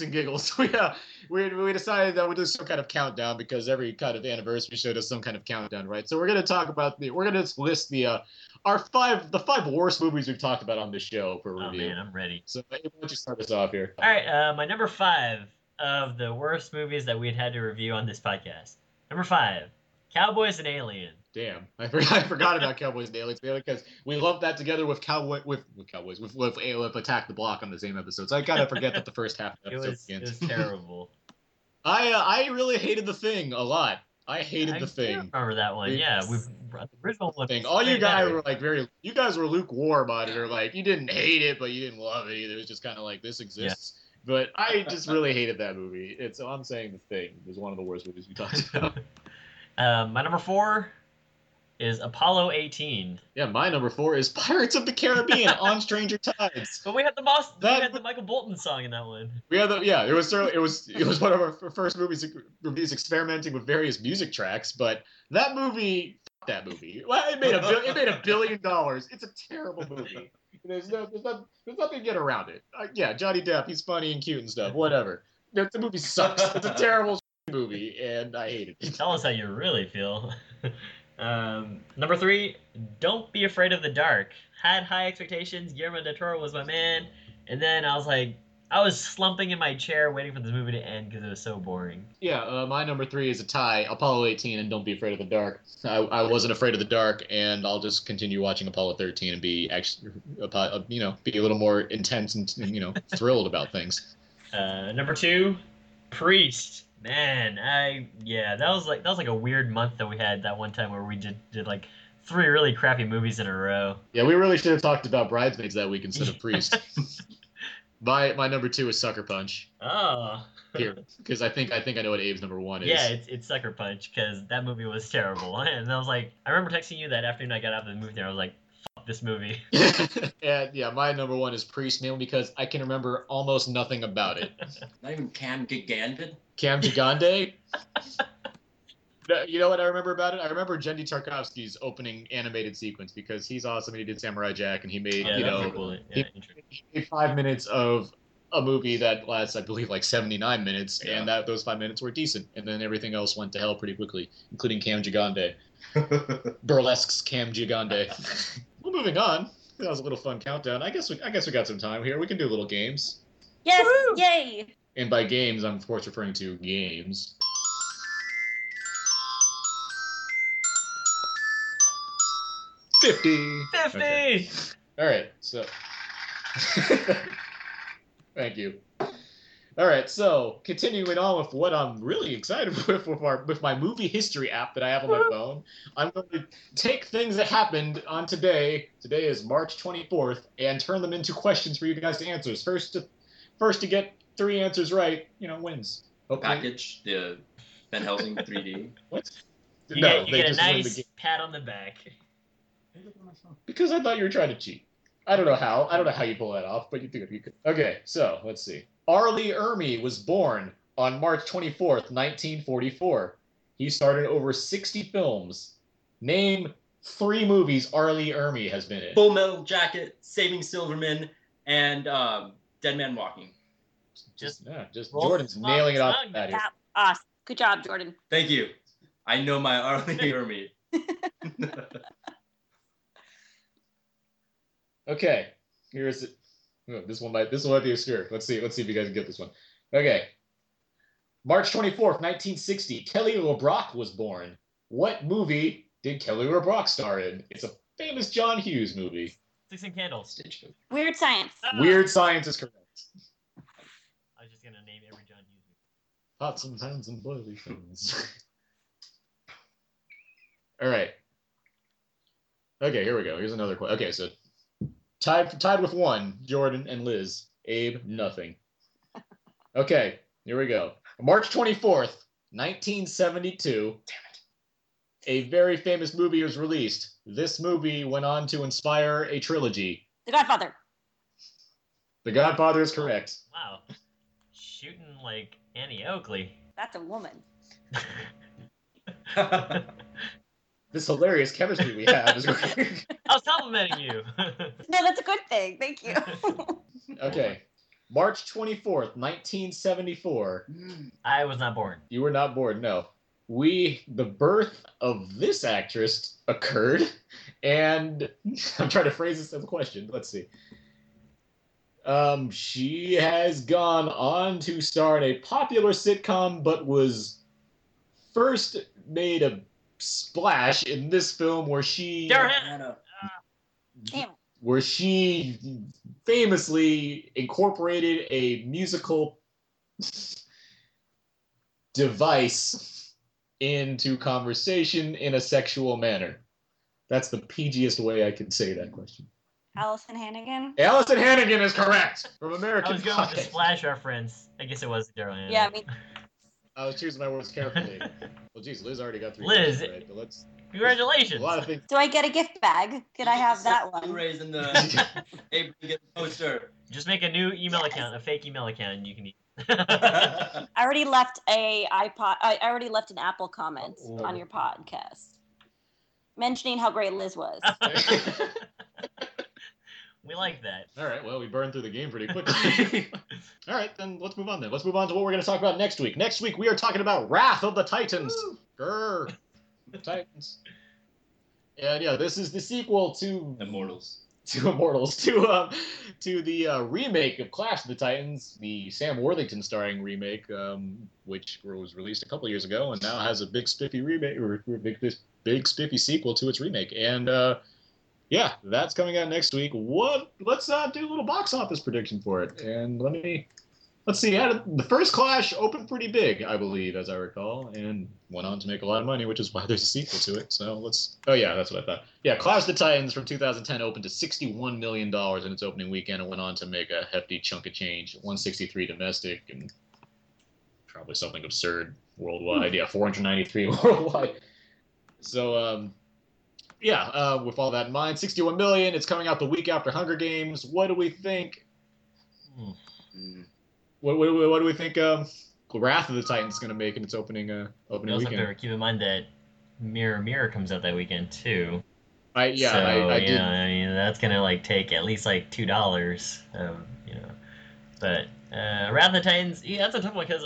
and giggles, [laughs] we, uh, we, we decided that we'd do some kind of countdown because every kind of anniversary show does some kind of countdown, right? So we're going to talk about the, we're going to list the, uh, our five, the five worst movies we've talked about on this show for Oh review. man, I'm ready. So why don't you start us off here? All right, uh, my number five of the worst movies that we'd had to review on this podcast. Number five, Cowboys and Alien. Damn, [laughs] I forgot, I forgot about Cowboys Daily because we lumped that together with Cowboy with, with Cowboys with, with, with Attack the Block on the same episode. So I kind of forget that the first half of the [laughs] It episode was, it was terrible. [laughs] I uh, I really hated the thing a lot. I hated I the thing. remember that one. Yeah, we the original one. Thing. All you guys better. were like very. You guys were lukewarm on it, or like you didn't hate it, but you didn't love it either. It was just kind of like this exists. But I just really hated that movie. It's I'm saying the thing was one of the worst movies we talked about. Um, my number four is Apollo 18. yeah, my number four is Pirates of the Caribbean [laughs] on Stranger Tides. But we had the most, That- we had the Michael Bolton song in that one. We had the yeah. It was certainly it was it was one of our first movies reviews experimenting with various music tracks. But that movie, that movie. Well, it made a it made a billion dollars. It's a terrible movie. There's no there's, no, there's nothing to get around it. Uh, yeah, Johnny Depp, he's funny and cute and stuff. Whatever. The, the movie sucks. It's a terrible [laughs] movie, and I hate it. Tell us how you really feel. [laughs] um, number three, Don't Be Afraid of the Dark. Had high expectations. Guillermo del Toro was my man. And then I was like, I was slumping in my chair waiting for this movie to end because it was so boring. Yeah, uh, my number three is a tie. Apollo 18 and Don't Be Afraid of the Dark. I, I wasn't afraid of the dark, and I'll just continue watching Apollo 13 and be actually, uh, you know, be a little more intense and you know thrilled about things. Uh, number two, Priest. Man, I yeah, that was like that was like a weird month that we had that one time where we did did like three really crappy movies in a row. Yeah, we really should have talked about Bridesmaids that week instead of Priest. [laughs] my my number two is Sucker Punch Oh. here because I think I think I know what Abe's number one is. Yeah, it's, it's Sucker Punch because that movie was terrible. [laughs] And I was like, I remember texting you that afternoon I got out of the movie theater. I was like, this movie. [laughs] yeah, yeah, my number one is Priest mainly because I can remember almost nothing about it. Not even Cam Gigandet. Cam Gigandet. You know what I remember about it? I remember Genndy Tartakovsky's opening animated sequence because he's awesome and he did Samurai Jack and he made Yeah, you know cool. Yeah, he- he made five minutes of a movie that lasts I believe like seventy nine minutes Yeah. and that those five minutes were decent and then everything else went to hell pretty quickly including Cam Gigandet [laughs] burlesque's Cam Gigandet. [laughs] well, moving on. That was a little fun countdown. I guess we I guess we got some time here. We can do little games. Yes, yay! And by games, I'm of course referring to games. Fifty. 50! Okay. All right. So. [laughs] Thank you. All right. So continuing on with what I'm really excited [laughs] with with, our, with my movie history app that I have on my phone, I'm going to take things that happened on today. Today is March 24th, and turn them into questions for you guys to answer. First, to, first to get three answers right, you know, wins. Hopefully- Package, the Van Helsing [laughs] 3D. What? You no, get, you they get a just win nice pat on the back. Because I thought you were trying to cheat. I don't know how. I don't know how you pull that off, but you think you could. Okay, so let's see. R. Lee Ermey was born on March 24th, 1944. He starred in over 60 films. Name three movies R. Lee Ermey has been in. Full Metal Jacket, Saving Silverman, and um, Dead Man Walking. Just yeah, just Jordan's nailing it off That the here. That, awesome. Good job, Jordan. Thank you. I know my [laughs] R. Lee Ermey. [laughs] [laughs] Okay, here's it. Oh, this one might this one might be obscure. Let's see. Let's see if you guys can get this one. Okay. March 24th, 1960, Kelly LeBrock was born. What movie did Kelly LeBrock star in? It's a famous John Hughes movie. Six Sixteen Candles. Weird science. Weird Science is correct. I was just gonna name every John Hughes movie. Pots and pans and boiling things. [laughs] All right. Okay, here we go. Here's another question. Okay, so tied tied with one, Jordan and Liz. Abe, nothing. [laughs] Okay, here we go. March 24th, 1972. Damn it. A very famous movie was released. This movie went on to inspire a trilogy. The Godfather. The Godfather is correct. Wow. Shooting like Annie Oakley. That's a woman. [laughs] This hilarious chemistry we have is [laughs] great. I was complimenting you. [laughs] No, that's a good thing. Thank you. Okay. March 24th, 1974. Mm. I was not born. You were not born, no. We, the birth of this actress occurred, and I'm trying to phrase this as a question. Let's see. Um, she has gone on to star in a popular sitcom, but was first made a splash in this film where she Darren. Where she famously incorporated a musical device into conversation in a sexual manner. That's the PGest way I can say that question. Alyson Hannigan. Alyson Hannigan is correct from I American was going with the Pie. splash reference. I guess it was Daryl Hannah. Yeah, I mean, I was choosing my words carefully. [laughs] Well, geez, Liz already got three. Liz. questions right, but let's Congratulations. a lot of things. do I get a gift bag? Could I have that one? Blu-rays in the [laughs] Abe can get poster. Just make a new email account, a fake email account, and you can. [laughs] I already left a iPod. I already left an Apple comment Oh. on your podcast, mentioning how great Liz was. We like that. All right, well, we burned through the game pretty [laughs] quickly. [laughs] All right, then let's move on. Then let's move on to what we're going to talk about next week. Next week we are talking about Wrath of the Titans. Grr, Titans. And yeah, this is the sequel to Immortals. to Immortals [laughs] to um to the uh, remake of Clash of the Titans, the Sam Worthington starring remake, um, which was released a couple years ago and now has a big spiffy remake or or big big spiffy sequel to its remake. And uh, yeah, that's coming out next week. What? Let's uh, do a little box office prediction for it. And let me let's see. How did, the first Clash opened pretty big, I believe, as I recall, and went on to make a lot of money, which is why [laughs] there's a sequel to it. So let's. Oh yeah, that's what I thought. Yeah, Clash of the Titans from 2010 opened to 61 million dollars in its opening weekend and went on to make a hefty chunk of change. 163 domestic and probably something absurd worldwide. Yeah, 493 [laughs] worldwide. So um, yeah, uh, with all that in mind, 61 million. It's coming out the week after Hunger Games. What do we think? Mm. What, what, what do we think? Um, Wrath of the Titans is going to make in its opening uh, We opening also have weekend. to keep in mind that Mirror Mirror comes out that weekend too. I yeah, so, I, I you did. know, I mean, that's gonna like take at least like two dollars. Um, you know, but uh, Wrath of the Titans, yeah, that's a tough one because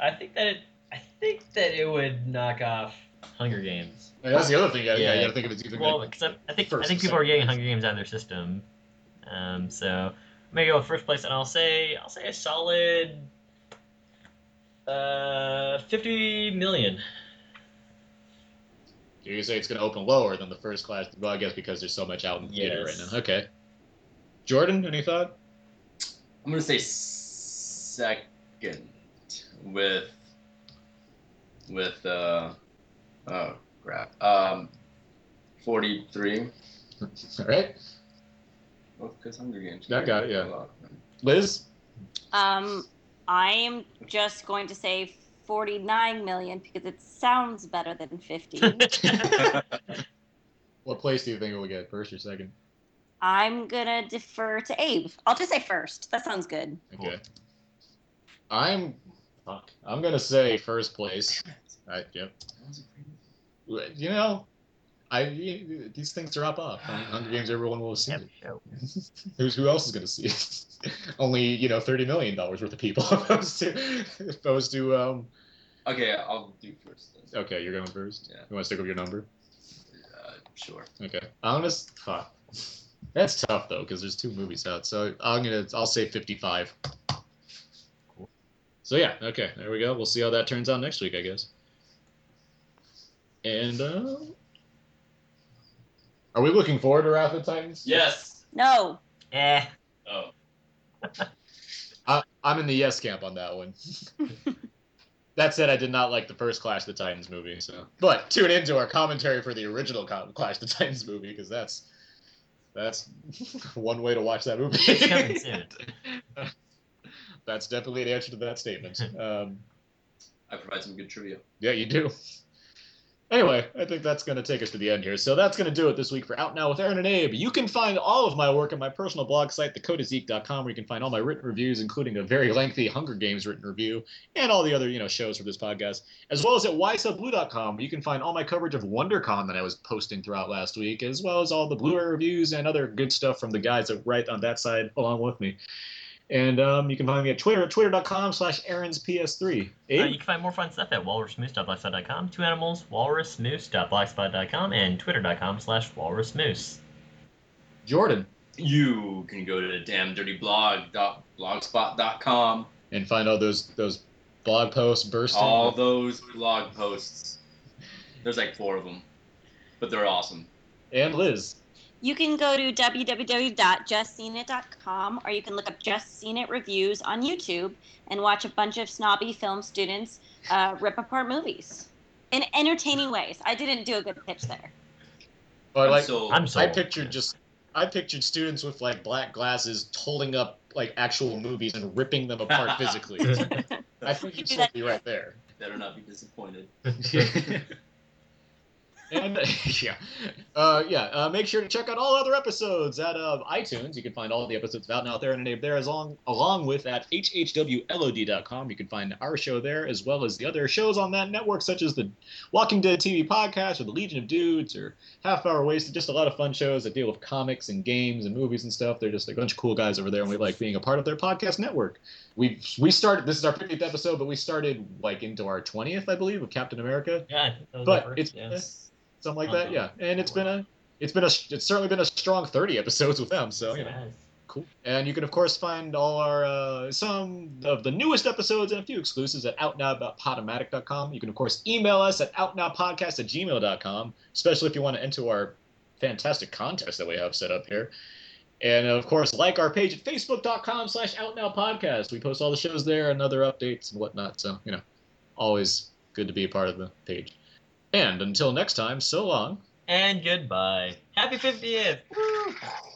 I, I think that it, I think that it would knock off Hunger Games. That's the other thing. Yeah, yeah. Yeah. You got to think of it. Either Well, like- because I, I think I think people are getting place. Hunger Games out of their system. Um, so I'm gonna go with first place, and I'll say I'll say a solid uh, fifty million. you say it's going to open lower than the first class. Well, I guess because there's so much out in the theater right now. Okay. Jordan, any thought? I'm gonna say second with with uh oh crap um 43. All right, Well, because Hunger Games. I got it, yeah. Liz. Um, I am just going to say 49 million because it sounds better than 50. [laughs] [laughs] What place do you think it will get? First or second? I'm gonna defer to Abe. I'll just say first. That sounds good. Okay. I'm. Fuck. I'm gonna say first place. I, yep. You know, I these things drop off. Hunger Games, everyone will see it. [laughs] Who's who else is gonna see it? [laughs] Only you know thirty million dollars worth of people [laughs] opposed to opposed to um. Okay, I'll do first. Then. Okay, you're going first. Yeah. You want to stick with your number? Uh, sure. Okay. I'm gonna fuck. That's tough though, because there's two movies out. So I'm gonna I'll say 55. So yeah, okay, there we go. We'll see how that turns out next week, I guess. And uh, are we looking forward to Wrath of the Titans? Yes. No. Eh. Oh. [laughs] I, I'm in the yes camp on that one. [laughs] that said, I did not like the first Clash of the Titans movie. So, but tune into our commentary for the original Clash of the Titans movie because that's that's [laughs] one way to watch that movie. It's coming soon. that's definitely the answer to that statement. Um, I provide some good trivia. yeah, you do. Anyway, I think that's going to take us to the end here. So that's going to do it this week for Out Now with Aaron and Abe. You can find all of my work on my personal blog site, thecodeiszeek.com, where you can find all my written reviews, including a very lengthy Hunger Games written review and all the other you know shows for this podcast, as well as at whysoblu.com, where you can find all my coverage of WonderCon that I was posting throughout last week, as well as all the Blu-ray reviews and other good stuff from the guys that write on that side along with me. And um, you can find me at Twitter at twitter.com slash Aaron's PS3. Uh, you can find more fun stuff at walrusmoose.blogspot.com, two animals, walrusmoose.blogspot.com, and twitter.com slash walrusmoose. Jordan. You can go to damndirtyblog.blogspot.com. and find all those those blog posts bursting. All those blog posts. There's like four of them, but they're awesome. and Liz. You can go to www.justseenit.com or you can look up Just Seen It reviews on YouTube and watch a bunch of snobby film students uh, rip apart movies in entertaining ways. I didn't do a good pitch there. But I'm like sold. I'm I pictured just I pictured students with like black glasses holding up like actual movies and ripping them apart [laughs] physically. I think [laughs] you Do sold that. me right there. Better not be disappointed. [laughs] And [laughs] [laughs] yeah, uh, yeah. Uh, make sure to check out all other episodes at uh, iTunes. You can find all the episodes of Out Now there and Abe there, as long along with at hhwlod.com. You can find our show there as well as the other shows on that network, such as the Walking Dead TV podcast or the Legion of Dudes or Half Hour Wasted. Just a lot of fun shows that deal with comics and games and movies and stuff. They're just a bunch of cool guys over there, and we like being a part of their podcast network. We we started. This is our 50th episode, but we started like into our 20th, I believe, with Captain America Yeah, I think that was but it's yeah. Something like that, yeah. And it's been a, it's been a, it's certainly been a strong 30 episodes with them. So you know, cool. And you can of course find all our uh, some of the newest episodes and a few exclusives at outnow.podomatic.com. You can of course email us at outnowpodcast at gmail.com, especially if you want to enter our fantastic contest that we have set up here. And of course, like our page at facebook.com slash outnowpodcast. We post all the shows there and other updates and whatnot. So, you know, always good to be a part of the page. And until next time, so long. And goodbye. Happy 50th! One [laughs]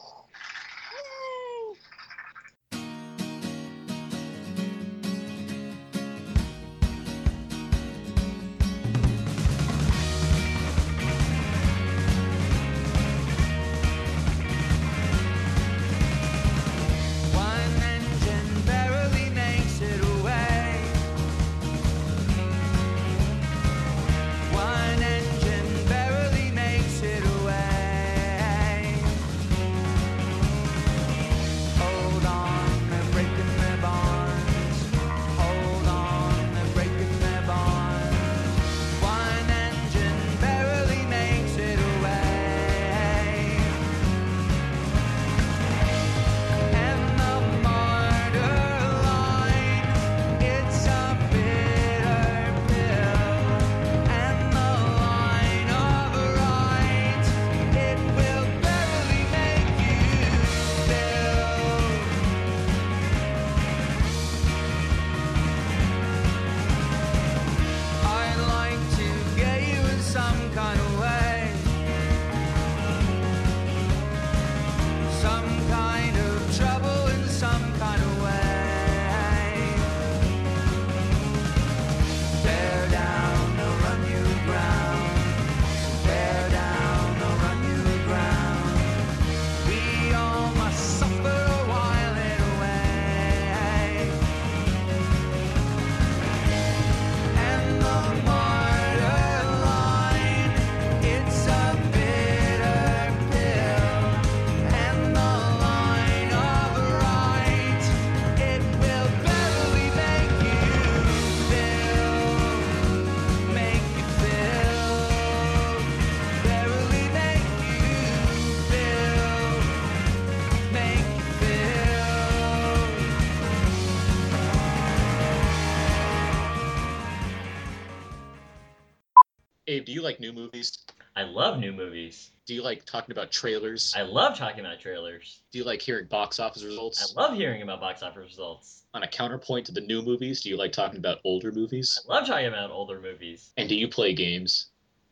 do you like new movies? I love new movies. Do you like talking about trailers? I love talking about trailers. Do you like hearing box office results? I love hearing about box office results. On a counterpoint to the new movies, do you like talking about older movies? I love talking about older movies. And do you play games?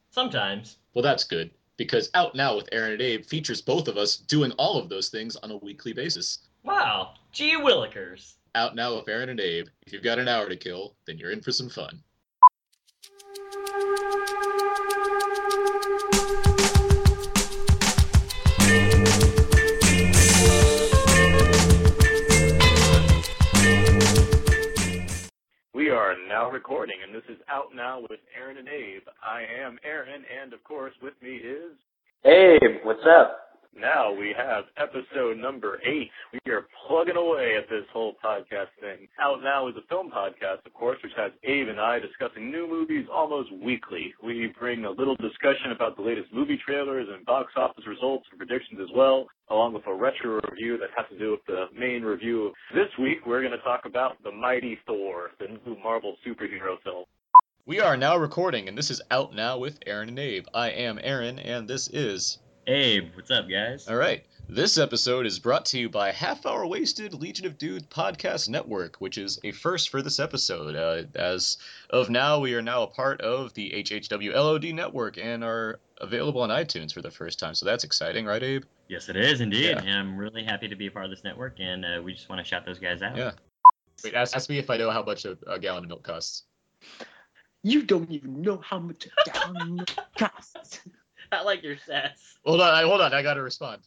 Sometimes. Well, that's good because Out Now with Aaron and Abe features both of us doing all of those things on a weekly basis. Wow. Gee willikers. Out Now with Aaron and Abe. If you've got an hour to kill, then you're in for some fun. We are now recording, and this is Out Now with Aaron and Abe. I am Aaron, and of course, with me is. Abe, what's up? Now we have episode number eight. We are plugging away at this whole podcast thing. Out Now is a film podcast, of course, which has Abe and I discussing new movies almost weekly. We bring a little discussion about the latest movie trailers and box office results and predictions as well, along with a retro review that has to do with the main review. This week, we're going to talk about The Mighty Thor, the new Marvel superhero film. We are now recording, and this is Out Now with Aaron and Abe. I am Aaron, and this is. Abe, what's up, guys? All right. This episode is brought to you by Half Hour Wasted Legion of Dudes Podcast Network, which is a first for this episode. Uh, as of now, we are now a part of the HHW LOD network and are available on iTunes for the first time. So that's exciting, right, Abe? Yes, it is indeed. Yeah. And I'm really happy to be a part of this network, and uh, we just want to shout those guys out. Yeah. Wait, ask, ask me if I know how much a, a gallon of milk costs. You don't even know how much a gallon of milk costs. [laughs] I like your stats. Hold on, I, hold on, I gotta respond.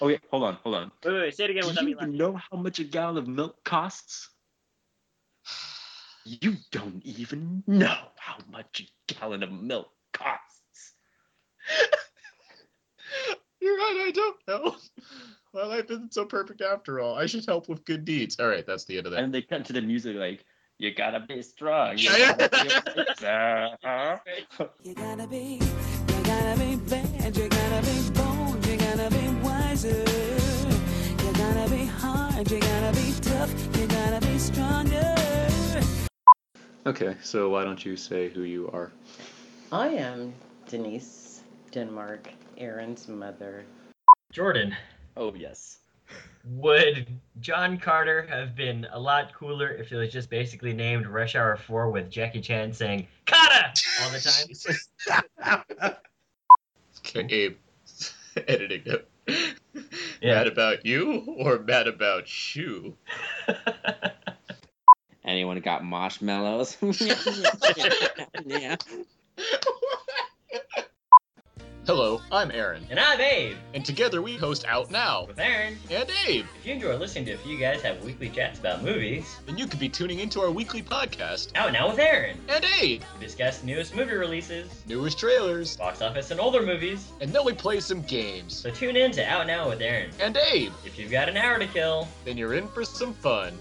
Oh yeah, hold on, hold on. Wait, wait, wait say it again Do without you me even know how much a gallon of milk costs? You don't even know how much a gallon of milk costs. [laughs] You're right, I don't know. My life isn't so perfect after all. I should help with good deeds. All right, that's the end of that. And they cut to the music like, you gotta be strong. You Yeah, gotta be uh-huh. [laughs] You gotta be, you gotta be bad, you gotta be bold, you gotta be wiser. You gotta be hard, you gotta be tough, you gotta be stronger. Okay, so why don't you say who you are? I am Denise Denmark, Aaron's mother. Jordan, Oh, yes. Would John Carter have been a lot cooler if it was just basically named Rush Hour 4 with Jackie Chan saying, Kata! all the time? [laughs] Okay, [laughs] Abe. Editing it. Yeah. Mad about you or mad about you? [laughs] Anyone got marshmallows? yeah. Hello, I'm Aaron, And I'm Abe, and together we host Out Now. with Aaron. And Abe, If you enjoy listening to a few guys have weekly chats about movies, then you could be tuning into our weekly podcast. Out Now with Aaron. And Abe, We discuss newest movie releases, newest trailers, box office and older movies. and then we play some games. So tune in to Out Now with Aaron. And Abe, If you've got an hour to kill, then you're in for some fun.